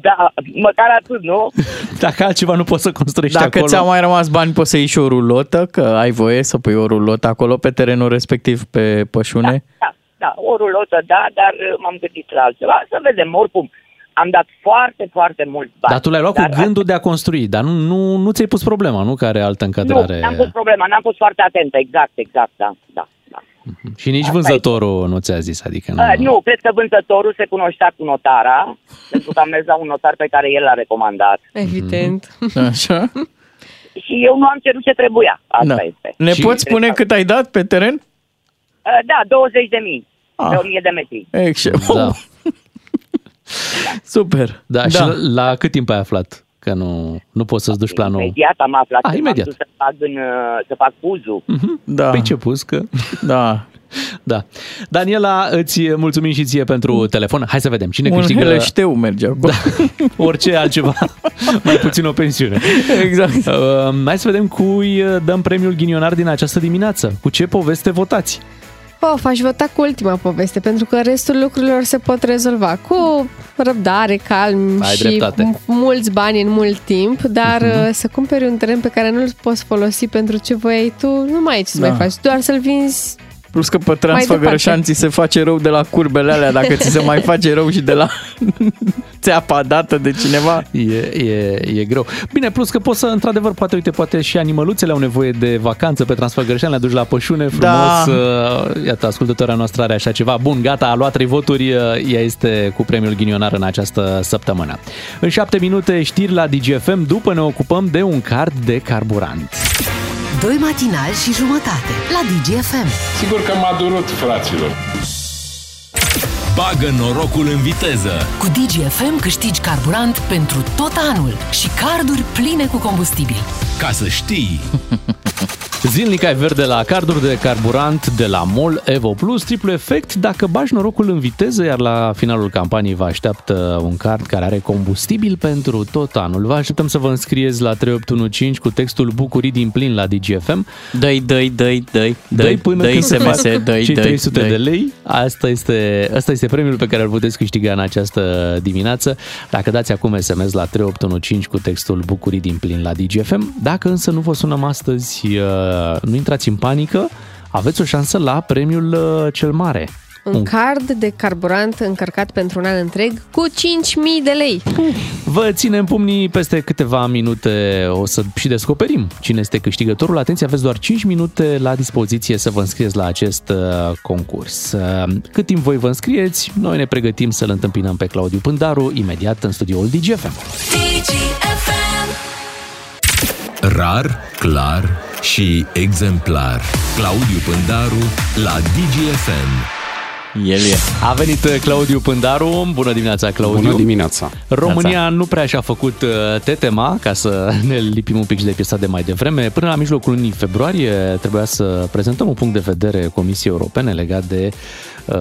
Da, măcar atât, nu? Dacă altceva nu poți să construiești Dacă acolo. ți-au mai rămas bani, poți să iei și o rulotă, că ai voie să pui o rulotă acolo pe terenul respectiv, pe pășune. Da, da, o rulotă, da, dar uh, m-am gândit la altceva. Să vedem, oricum, am dat foarte, foarte mult bani. Dar tu l-ai luat Dar cu gândul de a construi, dar nu, nu, nu ți-ai pus problema, nu? Care altă încadrare. Nu, n-am pus problema, n-am fost foarte atentă, exact, exact, da, da. da. Și nici vânzătorul nu ți-a zis, adică nu. Uh, nu, cred că vânzătorul se cunoștea cu notara, pentru că am mers la un notar pe care el l-a recomandat. Evident. Așa. Și eu nu am cerut ce trebuia, asta Da. este. Ne Și- poți spune cât ai dat pe teren? Uh, da, 20 de mii, Ah. de 1000 de metri. Excel. Da. Super. Da, și la, la cât timp ai aflat că nu, nu poți să-ți duci planul? Imediat am aflat Ah, că imediat. m-am dus să fac, în, uh, să fac puzul. Da. Păi ce pus că... Da. Da. Daniela, îți mulțumim și ție pentru telefon. Hai să vedem cine Un câștigă heleșteu merge acolo. da, orice altceva, mai puțin o pensiune. Exact. Uh, hai să vedem cui uh, dăm premiul ghinionar din această dimineață. Cu ce poveste votați? Of, aș vota cu ultima poveste, pentru că restul lucrurilor se pot rezolva cu răbdare, calm Ai și dreptate. m- mulți bani în mult timp, dar uh să cumperi un teren pe care nu-l poți folosi pentru ce voiai tu, nu mai ai ce să Da. mai faci, doar să-l vinzi. Plus că pe Transfăgărășan ți se face rău de la curbele alea, dacă ți se mai face rău și de la țeapa dată de cineva. E, e, e greu. Bine, plus că poți să, într-adevăr, poate, uite, poate și animăluțele au nevoie de vacanță pe Transfăgărășan, le aduci la pășune frumos. Da. Uh, Iată, ascultătoarea noastră are așa ceva. Bun, gata, a luat trei voturi, uh, ea este cu premiul ghinionar în această săptămână. În șapte minute știri la DGFM, după ne ocupăm de un card de carburant. Doi matinali și jumătate la DGFM. Sigur că m-a durut, fraților. Bagă norocul în viteză. Cu DGFM câștigi carburant pentru tot anul și carduri pline cu combustibil. Ca să știi. Zilnic ai verde la carduri de carburant de la MOL Evo Plus, triplu efect dacă bagi norocul în viteză, iar la finalul campaniei vă așteaptă un card care are combustibil pentru tot anul. Vă așteptăm să vă înscrieți la 3815 cu textul Bucurii din plin la DGFM. Dăi, dăi, dăi, dăi, Dăi dăi, până dăi când se SMS, fac dăi, cei dăi, 300 dăi. de lei. Asta este, asta este premiul pe care îl puteți câștiga în această dimineață. Dacă dați acum SMS la 3815 cu textul Bucurii din plin la DGFM. Dacă însă nu vă sunăm astăzi, uh, nu intrați în panică, aveți o șansă la premiul uh, cel mare. Un card de carburant încărcat pentru un an întreg cu 5.000 de lei. Vă ținem pumnii peste câteva minute, o să și descoperim cine este câștigătorul. Atenție, aveți doar 5 minute la dispoziție să vă înscrieți la acest uh, concurs. Uh, Cât timp voi vă înscrieți, noi ne pregătim să-l întâmpinăm pe Claudiu Pândaru imediat în studioul DGFM. Rar, clar și exemplar. Claudiu Pândaru la DGFM. El e. A venit uh, Claudiu Pândaru. Bună dimineața, Claudiu. Bună dimineața. România nu prea și-a făcut uh, tetema, ca să ne lipim un pic și de piesa de mai devreme. Până la mijlocul lunii februarie trebuia să prezentăm un punct de vedere Comisiei Europene legat de uh,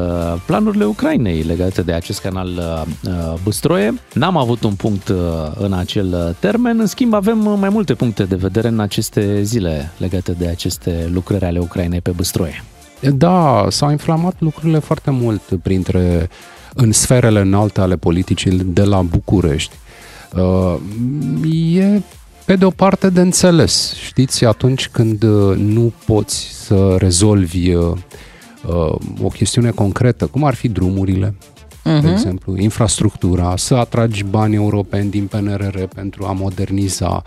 planurile Ucrainei legate de acest canal uh, uh, Băstroie. N-am avut un punct uh, în acel uh, termen, în schimb avem uh, mai multe puncte de vedere în aceste zile legate de aceste lucrări ale Ucrainei pe Băstroie. Da, s-au inflamat lucrurile foarte mult printre în sferele înalte ale politicii de la București. Uh, E pe de o parte de înțeles. Știți, atunci când uh, nu poți să rezolvi uh, uh, o chestiune concretă, cum ar fi drumurile, de Mhm. exemplu, infrastructura, să atragi bani europeni din PNRR pentru a moderniza,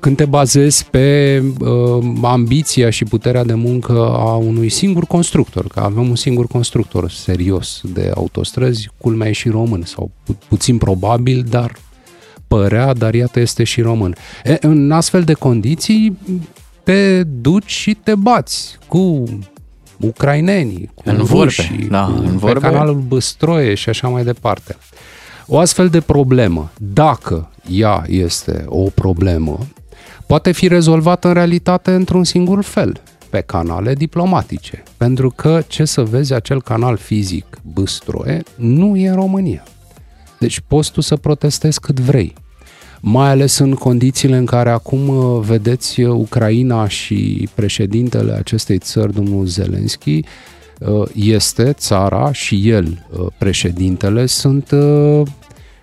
când te bazezi pe uh, ambiția și puterea de muncă a unui singur constructor, că avem un singur constructor serios de autostrăzi, culmea e și român, sau pu- puțin probabil, dar părea, dar iată este și român. E, în astfel de condiții te duci și te bați cu ucrainenii, cu În vorbe, rușii, da, cu, în pe vorbe. canalul Băstroie și așa mai departe. O astfel de problemă, dacă ea este o problemă, poate fi rezolvată în realitate într-un singur fel, pe canale diplomatice. Pentru că, ce să vezi, acel canal fizic Băstroie nu e în România. Deci poți tu să protestezi cât vrei. Mai ales în condițiile în care acum uh, vedeți uh, Ucraina și președintele acestei țări, domnul Zelenski, uh, este țara și el, uh, președintele, sunt, uh,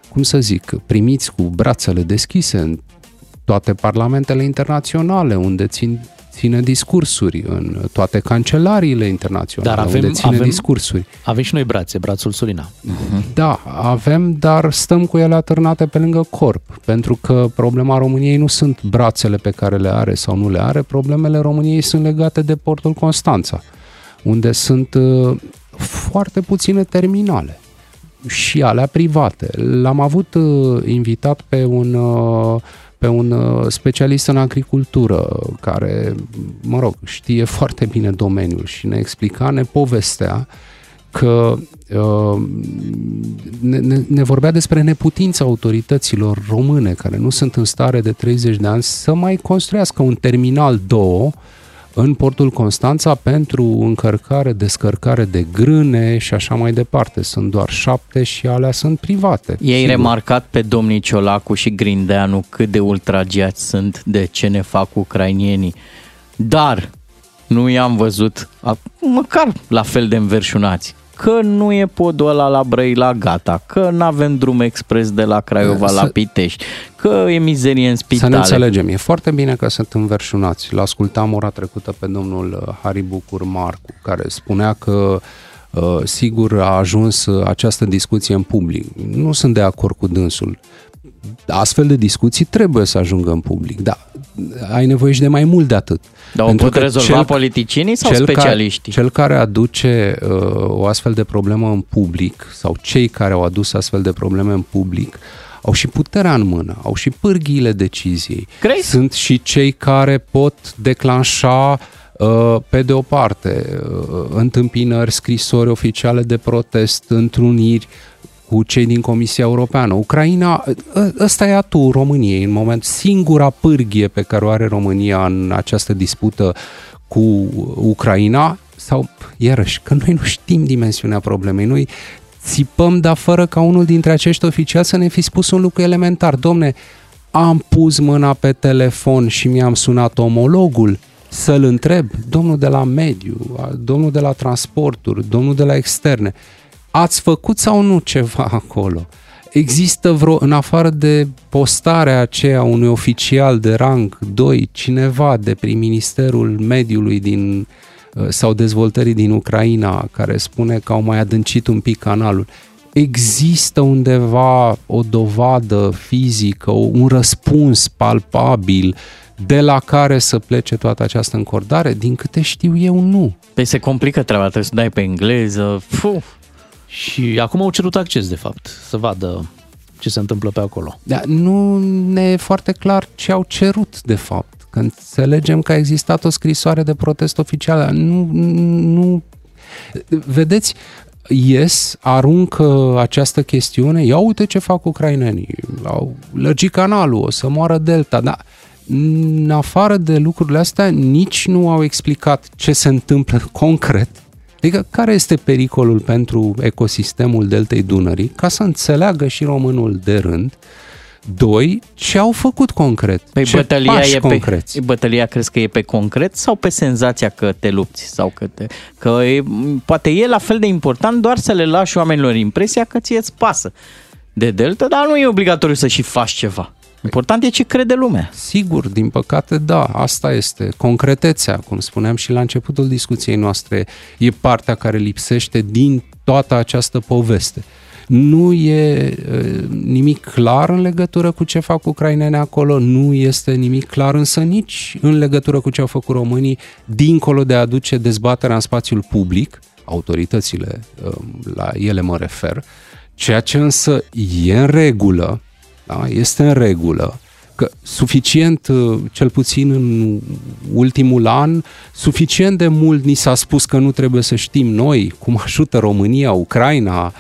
cum să zic, primiți cu brațele deschise în toate parlamentele internaționale, unde țin, ține discursuri, în toate cancelariile internaționale, Dar avem, unde ține avem, discursuri. avem și noi brațe, brațul Sulina. Da, avem, dar stăm cu ele atârnate pe lângă corp, pentru că problema României nu sunt brațele pe care le are sau nu le are, problemele României sunt legate de portul Constanța, unde sunt uh, foarte puține terminale și alea private. L-am avut uh, invitat pe un uh, pe un uh, specialist în agricultură care, mă rog, știe foarte bine domeniul și ne explica, ne povestea că uh, ne, ne, ne vorbea despre neputința autorităților române care nu sunt în stare de 30 de ani să mai construiască un terminal 2 în portul Constanța pentru încărcare, descărcare de grâne și așa mai departe. Sunt doar șapte și alea sunt private. Ei Sigur. remarcat pe domnii Ciolacu și Grindeanu cât de ultragiați sunt de ce ne fac ucrainienii. Dar nu i-am văzut a- măcar la fel de înverșunați. Că nu e podul ăla la Brăila gata, că nu avem drum expres de la Craiova Să- la Pitești, că e mizerie în Să spitale. ne înțelegem, e foarte bine că sunt înverșunați. L-ascultam ora trecută pe domnul uh, Harry Bucur Marcu, care spunea că Uh, sigur, a ajuns uh, această discuție în public. Nu sunt de acord cu dânsul. Astfel de discuții trebuie să ajungă în public, dar ai nevoie și de mai mult de atât. Dar o pot rezolva cel, politicienii sau cel specialiștii? Care, cel care aduce uh, o astfel de problemă în public sau cei care au adus astfel de probleme în public au și puterea în mână, au și pârghiile deciziei. Crezi? Sunt și cei care pot declanșa uh, pe de o parte, uh, întâmpinări, scrisori oficiale de protest, întruniri cu cei din Comisia Europeană. Ucraina, ă, ăsta e atul României în moment, singura pârghie pe care o are România în această dispută cu Ucraina, sau, iarăși, că noi nu știm dimensiunea problemei, noi țipăm, dar fără ca unul dintre acești oficiali să ne fi spus un lucru elementar. Domne, am pus mâna pe telefon și mi-am sunat omologul să-l întreb, domnul de la mediu, domnul de la transporturi, domnul de la externe, ați făcut sau nu ceva acolo? Există vreo, în afară de postarea aceea unui oficial de rang 2, cineva de prin Ministerul Mediului din, uh, sau Dezvoltării din Ucraina, care spune că au mai adâncit un pic canalul, există undeva o dovadă fizică, un răspuns palpabil de la care să plece toată această încordare? Din câte știu eu, nu. Păi se complică treaba, trebuie să dai pe engleză. Fuh. Și acum au cerut acces, de fapt, să vadă ce se întâmplă pe acolo. Da, nu ne e foarte clar ce au cerut, de fapt. Că înțelegem că a existat o scrisoare de protest oficială. Nu, nu... Vedeți, ies, aruncă această chestiune, ia uite ce fac ucrainenii, au lărgit canalul, o să moară Delta, dar în afară de lucrurile astea, nici nu au explicat ce se întâmplă concret. Adică care este pericolul pentru ecosistemul Deltei Dunării, ca să înțeleagă și românul de rând, Doi, ce au făcut concret? Păi ce bătălia pași e concreți? pe, bătălia crezi că e pe concret sau pe senzația că te lupți? Sau că, te, că e, poate e la fel de important doar să le lași oamenilor impresia că ție îți pasă de delta, dar nu e obligatoriu să și faci ceva. Important e ce crede lumea. Sigur, din păcate, da, asta este. Concretețea, cum spuneam și la începutul discuției noastre, e partea care lipsește din toată această poveste. Nu e nimic clar în legătură cu ce fac ucrainene acolo, nu este nimic clar însă nici în legătură cu ce au făcut românii, dincolo de a aduce dezbaterea în spațiul public, autoritățile, la ele mă refer, ceea ce însă e în regulă, da? este în regulă, că suficient, uh, cel puțin în ultimul an, suficient de mult ni s-a spus că nu trebuie să știm noi cum ajută România, Ucraina, uh,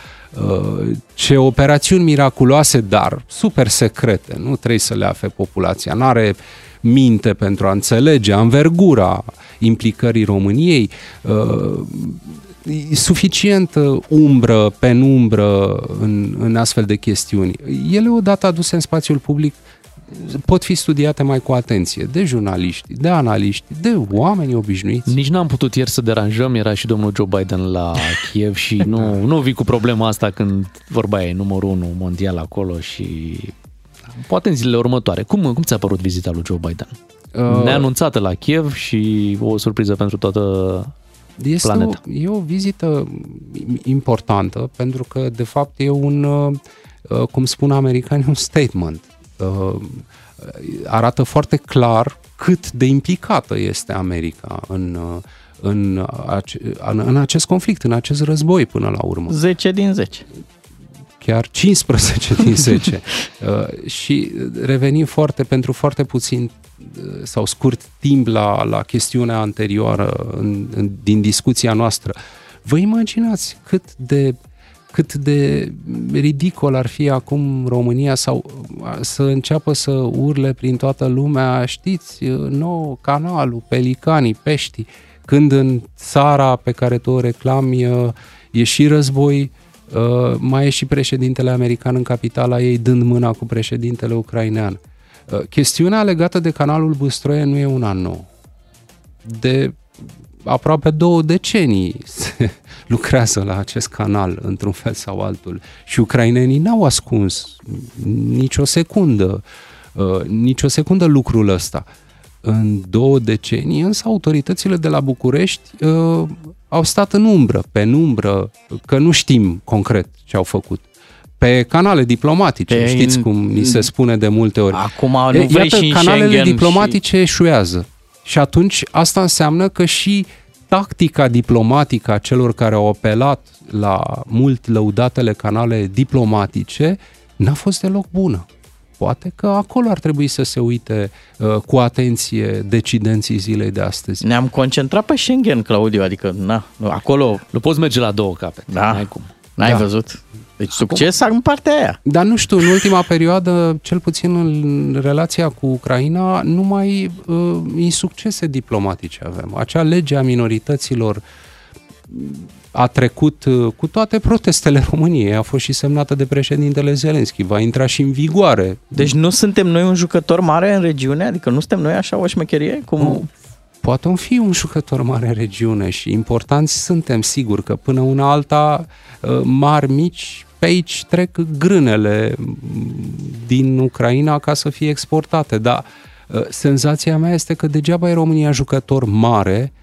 ce operațiuni miraculoase, dar super secrete, nu trebuie să le afe populația, nu are minte pentru a înțelege anvergura implicării României, uh, suficient umbră, penumbră în, în astfel de chestiuni. Ele odată aduse în spațiul public pot fi studiate mai cu atenție de jurnaliști, de analiști, de oameni obișnuiți. Nici n-am putut ieri să deranjăm, era și domnul Joe Biden la Kiev și nu, nu vii cu problema asta când vorba e numărul unu mondial acolo și poate în zilele următoare. Cum, cum ți-a părut vizita lui Joe Biden? Uh, Neanunțată la Kiev și o surpriză pentru toată este planeta. O, e o vizită importantă pentru că, de fapt, e un, uh, cum spun americanii, un statement. Uh, arată foarte clar cât de implicată este America în, uh, în, în acest conflict, în acest război până la urmă. 10 din 10 chiar 15 din 10. uh, și revenim foarte, pentru foarte puțin sau scurt timp la, la chestiunea anterioară în, în, din discuția noastră. Vă imaginați cât de cât de ridicol ar fi acum România sau să înceapă să urle prin toată lumea, știți, nou canalul, pelicanii, pești, când în țara pe care tu o reclami e și război, mai e și președintele american în capitala ei dând mâna cu președintele ucrainean. Uh, chestiunea legată de canalul Băstroie nu e una nouă. De aproape două decenii se lucrează la acest canal într-un fel sau altul și ucrainenii n-au ascuns nicio secundă, uh, nicio secundă lucrul ăsta. în două decenii, însă autoritățile de la București uh, au stat în umbră, pe umbră, că nu știm concret ce au făcut. Pe canale diplomatice, Pe știți in- cum ni se spune de multe ori. Acum nu E, vrei Iată, și în canalele Schengen diplomatice eșuează. Și atunci asta înseamnă că și tactica diplomatică a celor care au apelat la mult lăudatele canale diplomatice n-a fost deloc bună. Poate că acolo ar trebui să se uite uh, cu atenție decidenții zilei de astăzi. Ne-am concentrat pe Schengen, Claudiu, adică na, acolo... Nu poți merge la două capete. Da, N-ai cum. N-ai Da. văzut? Deci succes în partea aia. Dar nu știu, în ultima perioadă, cel puțin în relația cu Ucraina, numai uh, insuccese diplomatice avem. Acea lege a minorităților a trecut uh, cu toate protestele României, a fost și semnată de președintele Zelenski, va intra și în vigoare. Deci nu suntem noi un jucător mare în regiune? Adică nu suntem noi așa o șmecherie? Cum... Poate om fi un jucător mare în regiune și importanți suntem, sigur că până una alta, uh, mari, mici, pe aici trec grânele mm, din Ucraina ca să fie exportate, dar uh, senzația mea este că degeaba e România jucător mare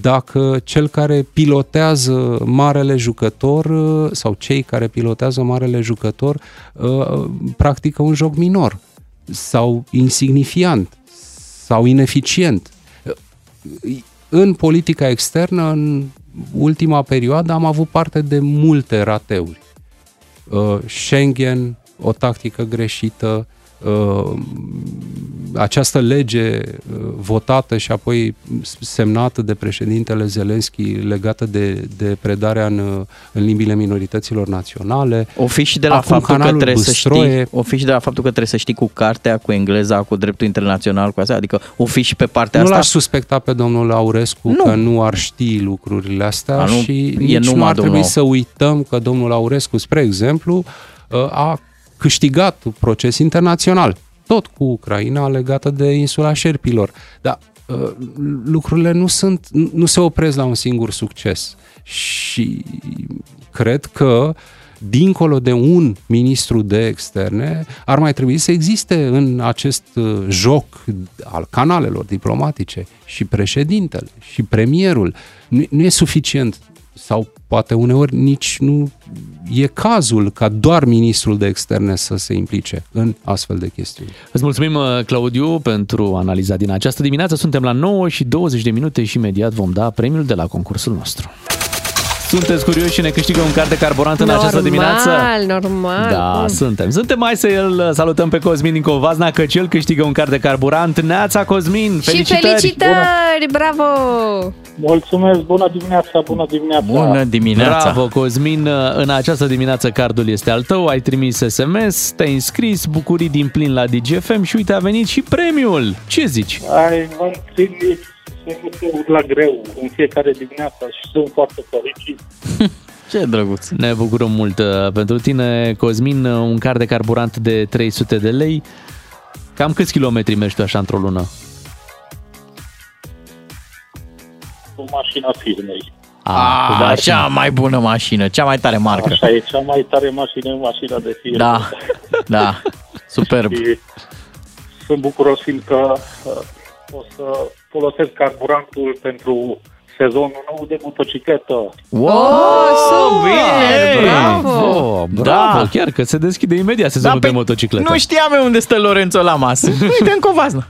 dacă cel care pilotează marele jucător uh, sau cei care pilotează marele jucător uh, practică un joc minor sau insignifiant sau ineficient în politica externă, în ultima perioadă, am avut parte de multe rateuri. Uh, Schengen, o tactică greșită, uh, această lege uh, votată și apoi semnată de președintele Zelenski legată de, de predarea în, uh, în limbile minorităților naționale. O fi și de la Acum faptul că canalul trebuie Băstroie, să știi, o fi și de la faptul că trebuie să știi cu cartea, cu engleza, cu dreptul internațional, cu asta, adică o fi și pe partea nu asta. l-aș suspecta pe domnul Aurescu Nu. că nu ar ști lucrurile astea A, nu, și e nici nu numai ar trebui domnul. să uităm că domnul Aurescu, spre exemplu, a câștigat un proces internațional, tot cu Ucraina legată de insula Șerpilor. Dar uh, lucrurile nu sunt, nu se opresc la un singur succes. Și cred că dincolo de un ministru de externe, ar mai trebui să existe în acest uh, joc al canalelor diplomatice și președintele și premierul. Nu, nu e suficient sau poate uneori nici nu e cazul ca doar ministrul de externe să se implice în astfel de chestiuni. Îți mulțumim, uh, Claudiu, pentru analiza din această dimineață. Suntem la 9 și 20 de minute și imediat vom da premiul de la concursul nostru. Sunteți curioși și ne câștigă un card de carburant în această dimineață? Normal, normal. Da, Bun. suntem. Suntem mai să îl salutăm pe Cosmin din Covazna, că cel câștigă un card de carburant. Neața, Cosmin! Și Felicitări! felicitări, bravo! Mulțumesc, bună dimineața, bună dimineața. Bravo, Cosmin! În această dimineață cardul este al tău, ai trimis SMS, te-ai înscris, bucurii din plin la DGFM și uite a venit și premiul. Ce zici? Ai, m-am trimis SMS-uri la greu în fiecare dimineață și sunt foarte fericit. Ce drăguț! Ne bucurăm mult uh, pentru tine, Cosmin, uh, un card de carburant de 300 de lei. Cam câți kilometri mergi tu așa într-o lună? Cu mașina firmei. A, da, da, cea mai bună mașină, cea mai tare marcă. Așa e, cea mai tare mașină, mașina de firmă. Da, da, superb. Și sunt bucuros fiindcă uh, o să folosesc carburantul pentru sezonul nou de motocicletă. Wow, super! bine! Bravo! Oh, bravo, Da. chiar că se deschide imediat sezonul Da, de pe- motocicletă. Nu știam eu unde stă Lorenzo Lamas. Uite, în Covazna.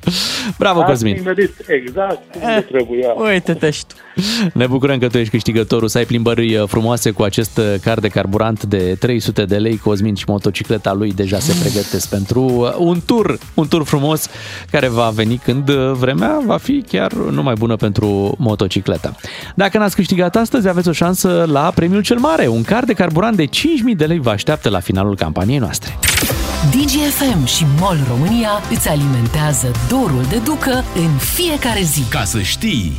Bravo, Ați Cosmin! nimerit exact unde trebuia. Uite-te și tu. Ne bucurăm că tu ești câștigătorul, să ai plimbări uh, frumoase cu acest uh, card de carburant de 300 de lei. Cosmin și motocicleta lui deja se pregătesc pentru uh, un tur, un tur frumos care va veni când uh, vremea va fi chiar numai bună pentru motocicleta. Dacă n-ați câștigat astăzi, aveți o șansă la premiul cel mare. Un card de carburant de 5.000 de lei vă așteaptă la finalul campaniei noastre. DGFM și MOL România îți alimentează dorul de ducă în fiecare zi. Ca să știi!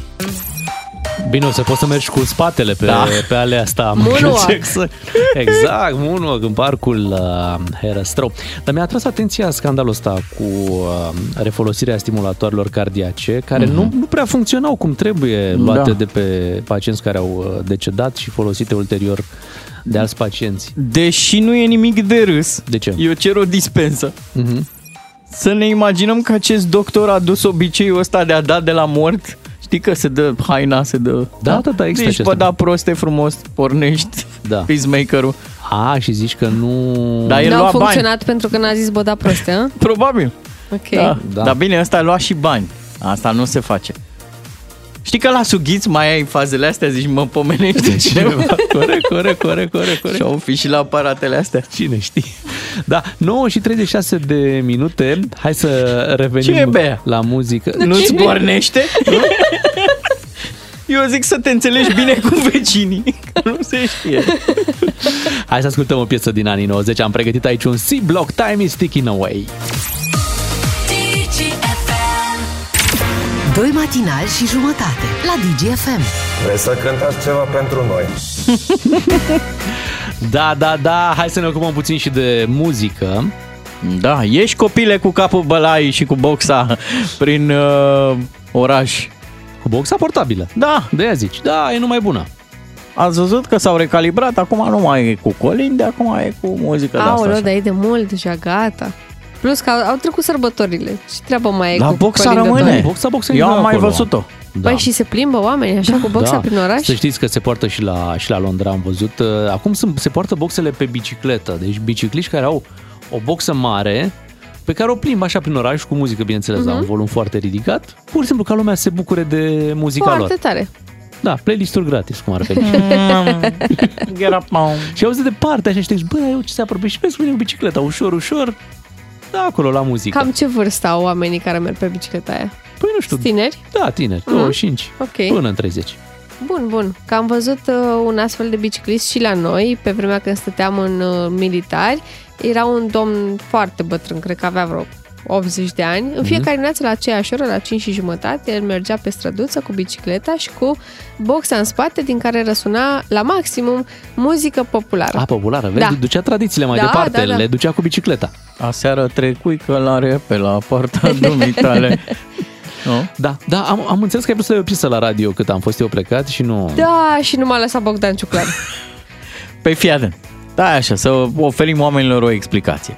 Bine, o să poți să mergi cu spatele pe, Da. pe alea asta. Moonwalk. Exact, exact, moonwalk în parcul uh, Herăstrău. Dar mi-a atras atenția scandalul ăsta cu uh, refolosirea stimulatoarelor cardiace, care mm-hmm. nu, nu prea funcționau cum trebuie, luate Da. de pe pacienți care au uh, decedat și folosite ulterior de alți pacienți. Deși nu e nimic de râs, De ce? eu cer o dispensă. Mm-hmm. Să ne imaginăm că acest doctor a dus obiceiul ăsta de a da de la mort. Știi că se dă haina, se dă... Da, da, da, există Deci, acesta. bă, da, proste frumos, pornești Da. peacemaker-ul. A, și zici că nu... Dar el N-au lua bani. funcționat pentru că n-a zis boda proste, hă? Probabil. Ok. Da. Da. da. Dar bine, ăsta a luat și bani. Asta nu se face. Știi că la sughiț mai ai fazele astea, zici, mă pomenește cineva. corect, corect, corect, corect, corect. Și au fi și la aparatele astea. Cine știe? Da, 9 și 36 de minute. Hai să revenim Ce e, Bea? la muzică. Nu-ți pornește? Eu zic să te înțelegi bine cu vecinii, că nu se știe. Hai să ascultăm o piesă din anii 90. Am pregătit aici un C-Block Time is Ticking Away. Doi matinali și jumătate la DGFM. Vreți să cântați ceva pentru noi? Da, da, da, hai să ne ocupăm puțin și de muzică. Da, ești copile cu capul bălai și cu boxa prin uh, oraș. Cu boxa portabilă. Da. De aia zici, da, e numai bună. Ați văzut că s-au recalibrat, acum nu mai e cu colinde, acum e cu muzică de asta. Aoleu, așa. dar e de mult deja, gata. Plus că au, au trecut sărbătorile. Ce treabă mai e La cu boxa colindă rămâne. doar? Boxa, boxa Eu e am mai acolo. văzut-o. Da. Păi și se plimbă oamenii așa cu boxa prin oraș? Să știți că se poartă și la, și la Londra, am văzut. Uh, Acum sunt, se poartă boxele pe bicicletă. Deci bicicliști care au o boxă mare pe care o plimbă așa prin oraș cu muzică, bineînțeles, la Mhm. un volum foarte ridicat, pur și simplu ca lumea să se bucure de muzica Foarte lor. tare. Da, playlist-uri gratis, cum ar veni. Get up, mom. și auzi de departe așa și te zici, bă, eu ce se apropie și vezi cu mine cu bicicleta, ușor, ușor, da, acolo la muzică. Cam ce vârstă au oamenii care merg pe bicicleta aia? Păi nu știu. Tineri? Da, tineri, Mhm. 25 Ok. până în 30. Bun, bun. Că am văzut uh, un astfel de biciclist și la noi, pe vremea când stăteam în uh, militari. Era un domn foarte bătrân, cred că avea vreo 80 de ani. În fiecare dimineață la aceeași oră, la 5 și jumătate, el mergea pe străduță cu bicicleta și cu boxa în spate, din care răsuna la maximum muzică populară. A, populară, vezi, Da. ducea tradițiile mai Da, departe, da, da. le ducea cu bicicleta. Aseară trecui călare pe la poarta dumitale. Nu? Da, da, am, am înțeles că ai vrut să iei o piesă la radio cât am fost eu plecat și nu... Da, și nu m-a lăsat Bogdan Ciuclar. Păi fii atent. Da, așa, să oferim oamenilor o explicație.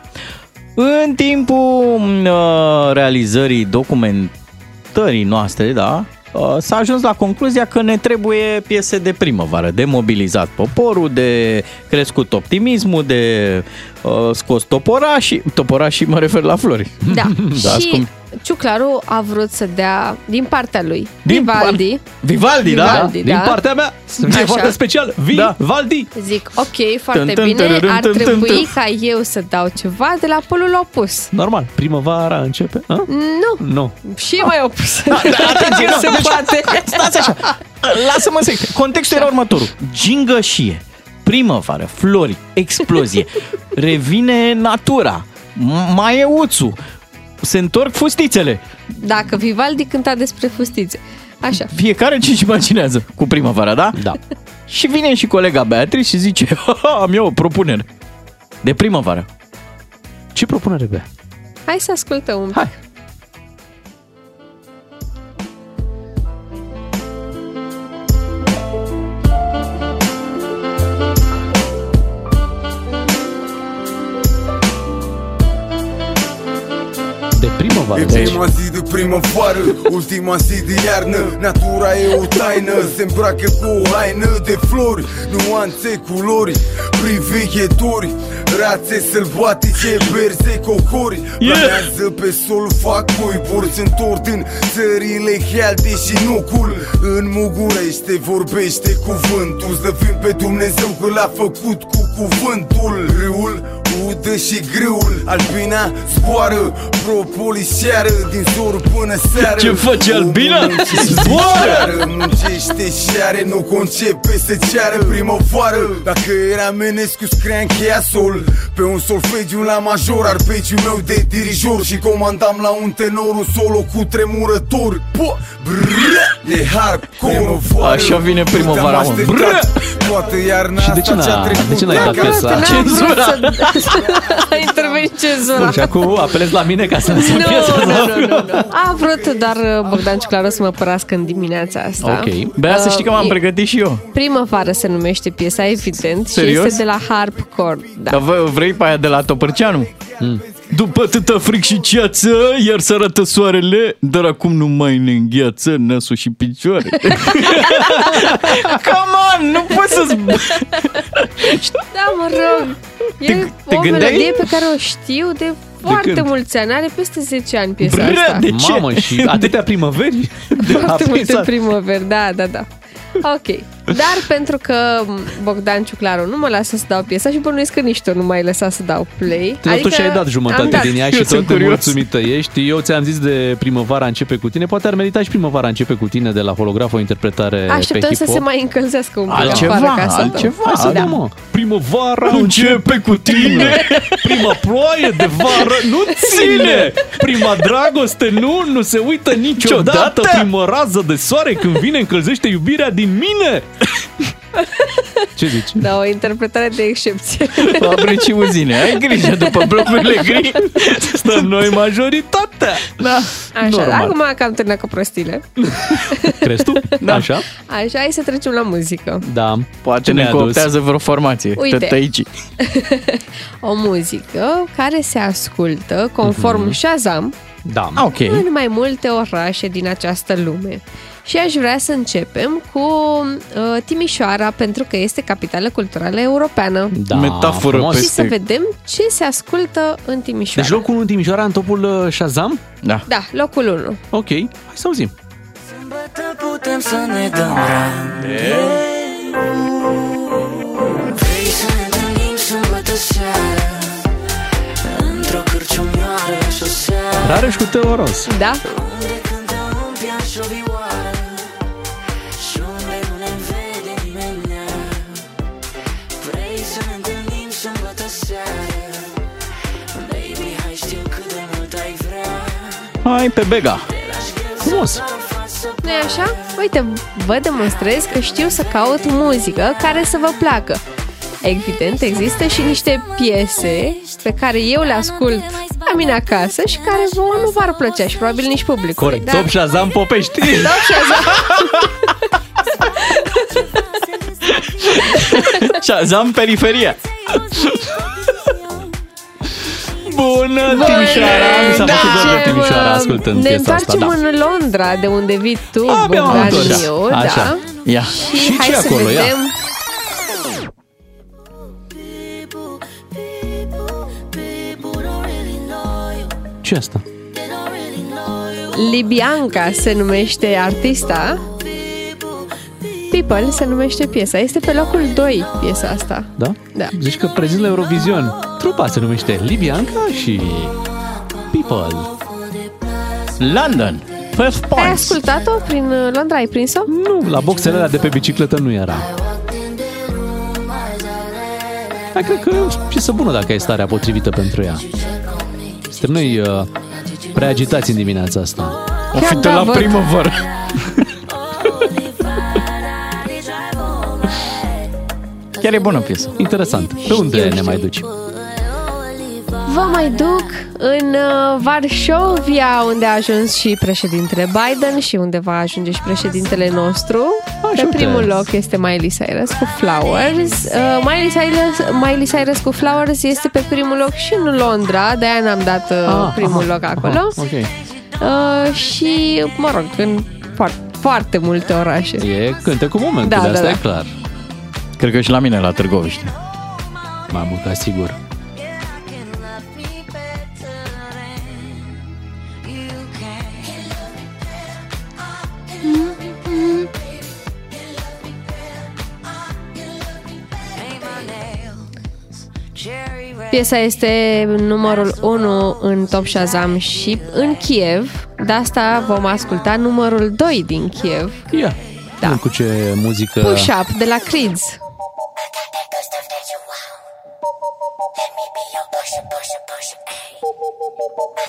În timpul uh, realizării documentării noastre, da, uh, s-a ajuns la concluzia că ne trebuie piese de primăvară, de mobilizat poporul, de crescut optimismul, de uh, scos toporașii, toporașii mă refer la flori. Da. Da, și cum- Ciuclaru a vrut să dea din partea lui Din Vivaldi. Vivaldi, da? Vivaldi, Din da. partea mea, sunt Așa. foarte special, Vivaldi! Zic, ok, foarte Tân, tân, bine, tărărân, ar tân, tân, trebui tân. ca eu să dau ceva de la polul opus. Normal, primăvara începe? A? Nu, Nu. și e mai opus. Da, da, atenție, nu, se deci, poate. Stați așa, lasă-mă să zic. Contextul era următorul. Gingășie, primăvară, flori, explozie, revine natura, m- maieuțul, se întorc fustițele. Dacă Vivaldi cânta despre fustițe. Așa. Fiecare ce-și imaginează cu primăvara, da? Da. Și vine și colega Beatrice și zice, am eu o propunere de primăvară. Ce propunere bea? Hai să ascultăm un pic. Hai. Primăvară. E Deci, prima zi de primăvară, ultima zi de iarnă. Natura e o taină, se îmbracă cu o haină de flori Nuanțe, culori, priveghetori Rațe sălbatice, berze, cocori. Planează pe sol, fac cuiburi Se întort în țările healde și nucul În Mugurește vorbește cuvântul Zdăvim pe Dumnezeu că l-a făcut cu cuvântul. Râul udă și grâul Albina zboară Propoliseară din zor până seară Ce face Albina? Omul muncește Zboară! și are, Muncește și are Nu concepe să ceară primăvară Dacă era Menescu scria încheia sol Pe un solfegiu la major Arpegiul meu de dirijor Și comandam la un tenor Un solo cu tremurător Po, brrr, E hardcore Așa vine primăvara, Uite, am mă. așteptat Brrr! Toată iarna Și de ce asta ce-a n-a- trecut de ce n-ai dat Dacă- piesa? N-am vrut Cenzura. să- A intervenit cenzura. Bun, și acum apelez la mine ca să lăsăm Nu, piesa. nu, nu, nu, nu. A vrut doar uh, Bogdan Ciuclaru să mă părască în dimineața asta. Ok. Bea să știi că m-am Uh, e- pregătit și eu. Primăvară se numește piesa, evident, Serios? și este de la Harpcore. Da. Dar vă- vrei pe aia de la Topărceanu? După atâta fric și ceață, iar să arată soarele, dar acum nu mai ne îngheață nasul și picioare. Come on, nu poți să Da, mă rog. E Te- te o gândeai? melodie pe care o știu de foarte când? mulți ani. Are peste 10 ani piesa Bră, asta. de ce? Mamă, și atâtea primăveri? Foarte multe Apesat. primăveri, da, da, da. Ok. Dar pentru că Bogdan Ciuclaru nu mă lasă să dau piesa și bănuiesc că nici tu nu m-ai lăsat să dau play. Totuși adică ai dat jumătate am dat. din ea și tot nemulțumită ești. Eu ți-am zis de primăvara începe cu tine. Poate ar merita și primăvara începe cu tine de la holograf o interpretare pe Așteptăm să hip-hop. se mai încălzească un pic Altceva, afară ca să altceva. dau. Hai să dăm, mă. Primăvara începe cu tine. Prima ploaie de vară nu ține. Prima dragoste nu, nu se uită niciodată. Ciodată. Prima rază de soare când vine încălzește iubirea din mine. Ce zici? Da, o interpretare de excepție. Fabrici și uzine, ai grijă după blocurile gri. Stăm noi majoritatea. Da, Așa, Normal. acum că am terminat cu prostile. Crezi tu? Da. Așa? Așa, hai să trecem la muzică. Da. Poate Ce ne ne-a adus? cooptează vreo formație. Uite. Tătăici. O muzică care se ascultă conform Mhm. Shazam Da. Ah, ok. în mai multe orașe din această lume. Și aș vrea să începem cu uh, Timișoara, pentru că este capitală culturală europeană. Da, Metaforă frumos. Și să vedem ce se ascultă în Timișoara. Deci locul 1 în Timișoara în topul uh, Shazam? Da. Da, locul 1. Ok, hai să auzim. putem să ne dăm rande Vrei să ne întâlnim sâmbătă seara Într-o cârciumioară și o seară Rareș cu Teo Ros. Da? Hai pe Bega. Frumos. nu e așa? Uite, vă demonstrez că știu să caut muzică care să vă placă. Evident, există și niște piese pe care eu le ascult la mine acasă și care vouă nu v-ar plăcea și probabil nici publicul. Corect. Top Shazam Popești. Top Shazam. Shazam periferia. Bună, Bun, Timișoara! Mi s-a da. făcut dor de Timișoara Ne ascultând piesa asta. întoarcem Da. în Londra, de unde vii tu, Abia m-am Bogdan întors. Miu, Așa. da? Ia. Și, Și hai ce să acolo? Ia. vedem ce asta? Libianca se numește artista People se numește piesa Este pe locul 2 piesa asta Da? Da. Zici că prezint la Eurovision. Trupa se numește Libianca și People. London. First Ai points. ascultat-o prin uh, Londra? Ai prins-o? Nu, la boxele alea de pe bicicletă nu era. Hai, cred că e o piesă bună dacă ai starea potrivită pentru ea. Suntem noi uh, prea agitați în dimineața asta. O fi de da, la văd. primăvară. Chiar e bună piesă. Interesant. Pe unde ne mai duci? Vă mai duc în uh, Varșovia, unde a ajuns și președintele Biden și unde va ajunge și președintele nostru. Pe Ajută. primul loc este Miley Cyrus cu Flowers. Uh, Miley, Cyrus, Miley Cyrus cu Flowers este pe primul loc și în Londra, de-aia n-am dat uh, Ah, primul aha, loc acolo. aha, ok. Uh, și, mă rog, în foarte, foarte multe orașe. E cânte cu momentul, Da, da, da, asta da. e clar. Cred că și la mine la Târgoviște. Mai mult ca sigur. Piesa este numărul 1 în Top Shazam și în Kiev. De asta vom asculta numărul 2 din Kiev. Ia. Da. Cu ce muzică... Push Up de la Creeds.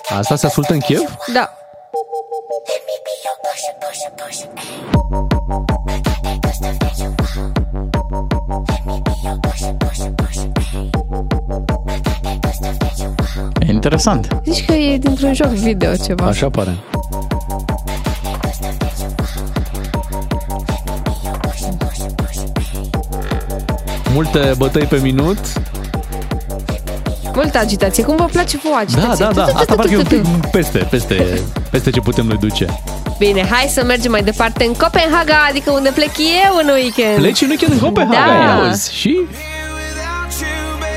Asta se ascultă în Kiev? Da. E interesant. Zici că e dintr-un joc video ceva. Așa pare. Multe bătăi pe minut. Multă agitație. Cum vă place vouă Da, agitație? da, da. Tu, tu, tu, Asta tu, parcă e tu, un tu, pic tu. peste, peste, peste ce putem noi duce. Bine, hai să mergem mai departe în Copenhaga, adică unde plec eu în weekend. Pleci în weekend în Copenhaga, Da. ia auzi. Și?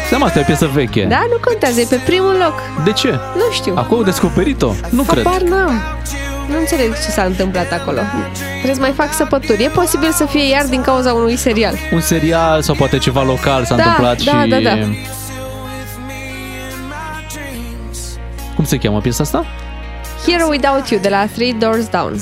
Seama, asta e o piesă veche. Da, nu contează, e pe primul loc. De ce? Nu știu. Acum au descoperit-o? Nu cred. Habar n-am. Nu înțeleg ce s-a întâmplat acolo. Trebuie să mai fac săpături. E posibil să fie iar din cauza unui serial. Un serial sau poate ceva local s-a Da, întâmplat da, și... da, da. Cum se cheamă piesa asta? Here Without You de la Three Doors Down.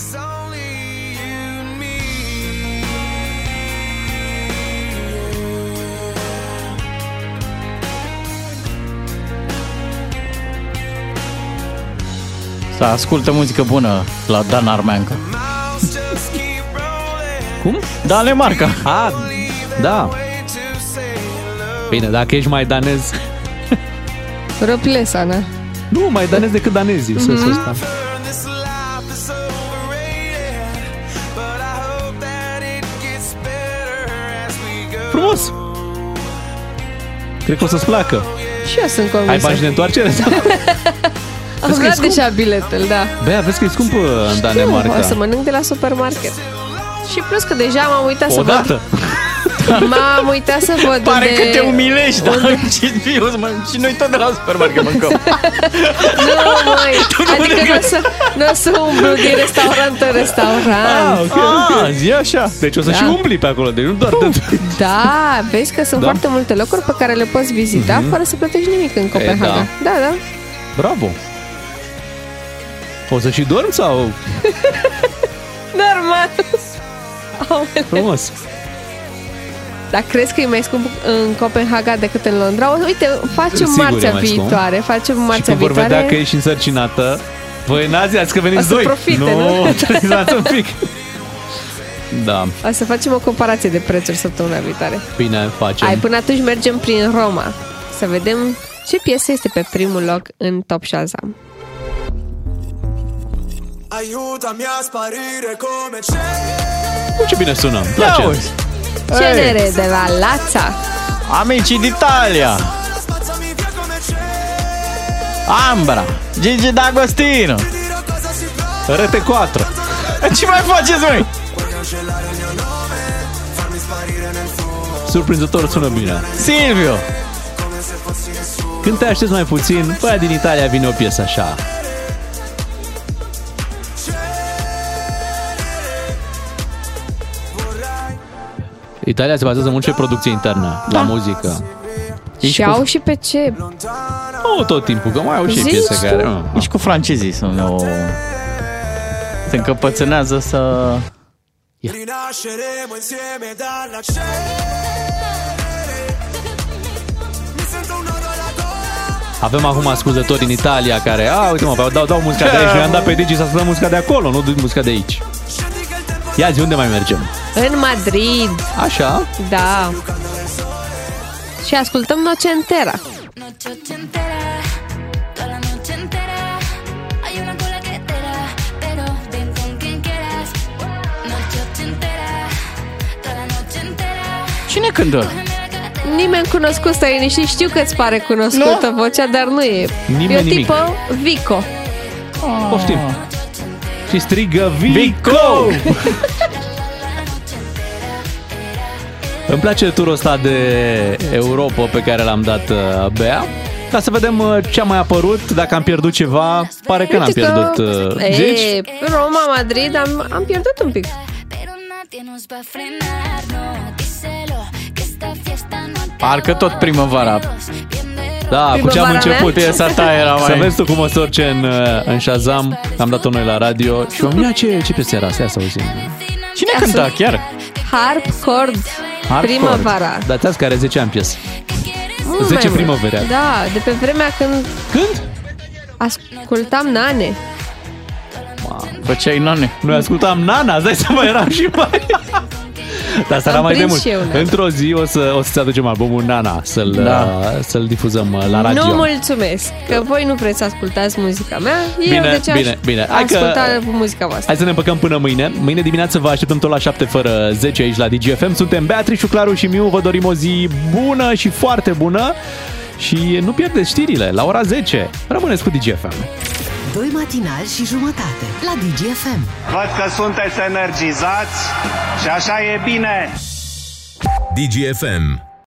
Să ascultă muzică bună la Dan Armeancă. Cum? Danemarca. A, da. Bine, dacă ești mai danez... Răplesa, na. Nu, mai danez decât danezii, să, să Mhm. spun. Frumos! Cred că o să-ți placă. Și eu sunt convinsă. Ai bani și de întoarcere? Am Vezi că e luat scump? deja biletele, da. Bea, vezi că e scump în Danemarca. O să mănânc de la supermarket. Și plus că deja m-am uitat să Odată. văd... M-am uitat să văd Pare unde... că te umilești, dar unde- și, eu, mă, și noi tot de la supermarket mâncăm. Nu, măi, adică nu o să, nu o să umblu din restaurant în restaurant. Ah, ok, ok. zi așa. Deci o să Da. și umbli pe acolo, deci nu doar de... Da, vezi că sunt Da. foarte multe locuri pe care le poți vizita Mhm. fără să plătești nimic în Copenhaga. da, da. Bravo! O să și dormi sau... Normal. Aoleu. Frumos. Dar crezi că e mai scump în Copenhaga decât în Londra? O, Uite, facem Sigur e marțea mai scump. viitoare. Facem Și marțea când vor viitoare. vedea că ești însărcinată, voi n-ați azi că veniți O să doi. profite, nu, nu? trebuie să dați un pic. Da, O să facem o comparație de prețuri săptămâna viitoare. bine, facem. Ai, până atunci mergem prin Roma să vedem ce piesă este pe primul loc în Top Shazam. Aiutami a sparire come c'è Uite ce bine sună, îmi place. Ia uzi. Cenere de la Lața. Amicii d'Italia. Ambra. Gigi D'Agostino. Rete 4. Ce mai faceți, voi? Surprinzător sună bine. Silvio. Când te aștepți mai puțin, băia din Italia vine o piesă așa. Italia se bazează mult pe producție internă, la muzică. Și au și pe ce? Nu tot timpul, că mai au și Zici piese tu? care... nu. Nici cu francezii sunt o... Se încăpățânează să... Rinasceremo insieme dalla cenere Mi sento un nodo alla gola Avem acum ascultători în Italia care, a, uite mă, dau, dau muzica de aici, noi am dat pe Digi să ascultăm muzica de acolo, nu muzica de aici. Ia zi, unde mai mergem? În Madrid. Așa? Da. Și ascultăm Nocentera. Noche ochentera, toda la noche entera. Hay una cola que te da, pero ven con quien quieras. Noche ochentera, toda la noche entera. Cine cântă? Nimeni cunoscut străini și știu că îți pare cunoscută Nu? vocea, dar nu e. Nimeni e o nimic. tipă Vico. Poftim. Și strigă Vico! Îmi place turul ăsta de Europa pe care l-am dat uh, Bea. Ca să vedem uh, ce a mai apărut, dacă am pierdut ceva. Pare că n-am Uite pierdut. uh, Zici? E, Roma, Madrid, am, am pierdut un pic. Nadie nos va a frenar, no, díselo, que esta fiesta no Parcă tot primăvara. Da, cu ce am Primăvara mea? început. Piesa ta era mai- Să vezi tu cum o să urce în, uh, în Shazam. Am dat-o noi la radio. Și am ce, ce piesă era asta? Ia să auzim. Cine cânta chiar? Harp, cord, Hardcore. primăvara. Da, ți care 10 ani piesă. Mult 10 mai mult. primăveri. Da, de pe vremea când... Când? Ascultam Nane. Făceai nane. Noi ascultam Nana, îți dai seama, eram și mai... Dar asta era Am mai de prins mult. și eu, Nana. Într-o zi o, să, o să-ți aducem albumul Nana, să-l, Da. uh, să-l difuzăm uh, la radio. Nu mulțumesc, că voi nu vreți să ascultați muzica mea. Eu Bine, de ce aș bine, bine. Hai că- asculta muzica voastră. Hai să ne împăcăm până mâine. Mâine dimineață vă așteptăm tot la 7 fără 10 aici la DGFM. Suntem Beatrice, Claru și Miu. Vă dorim o zi bună și foarte bună. Și nu pierdeți știrile la ora 10. Rămâneți cu DGFM. Doi matinali și jumătate la DGFM. Văd că sunteți energizați și așa e bine. DGFM.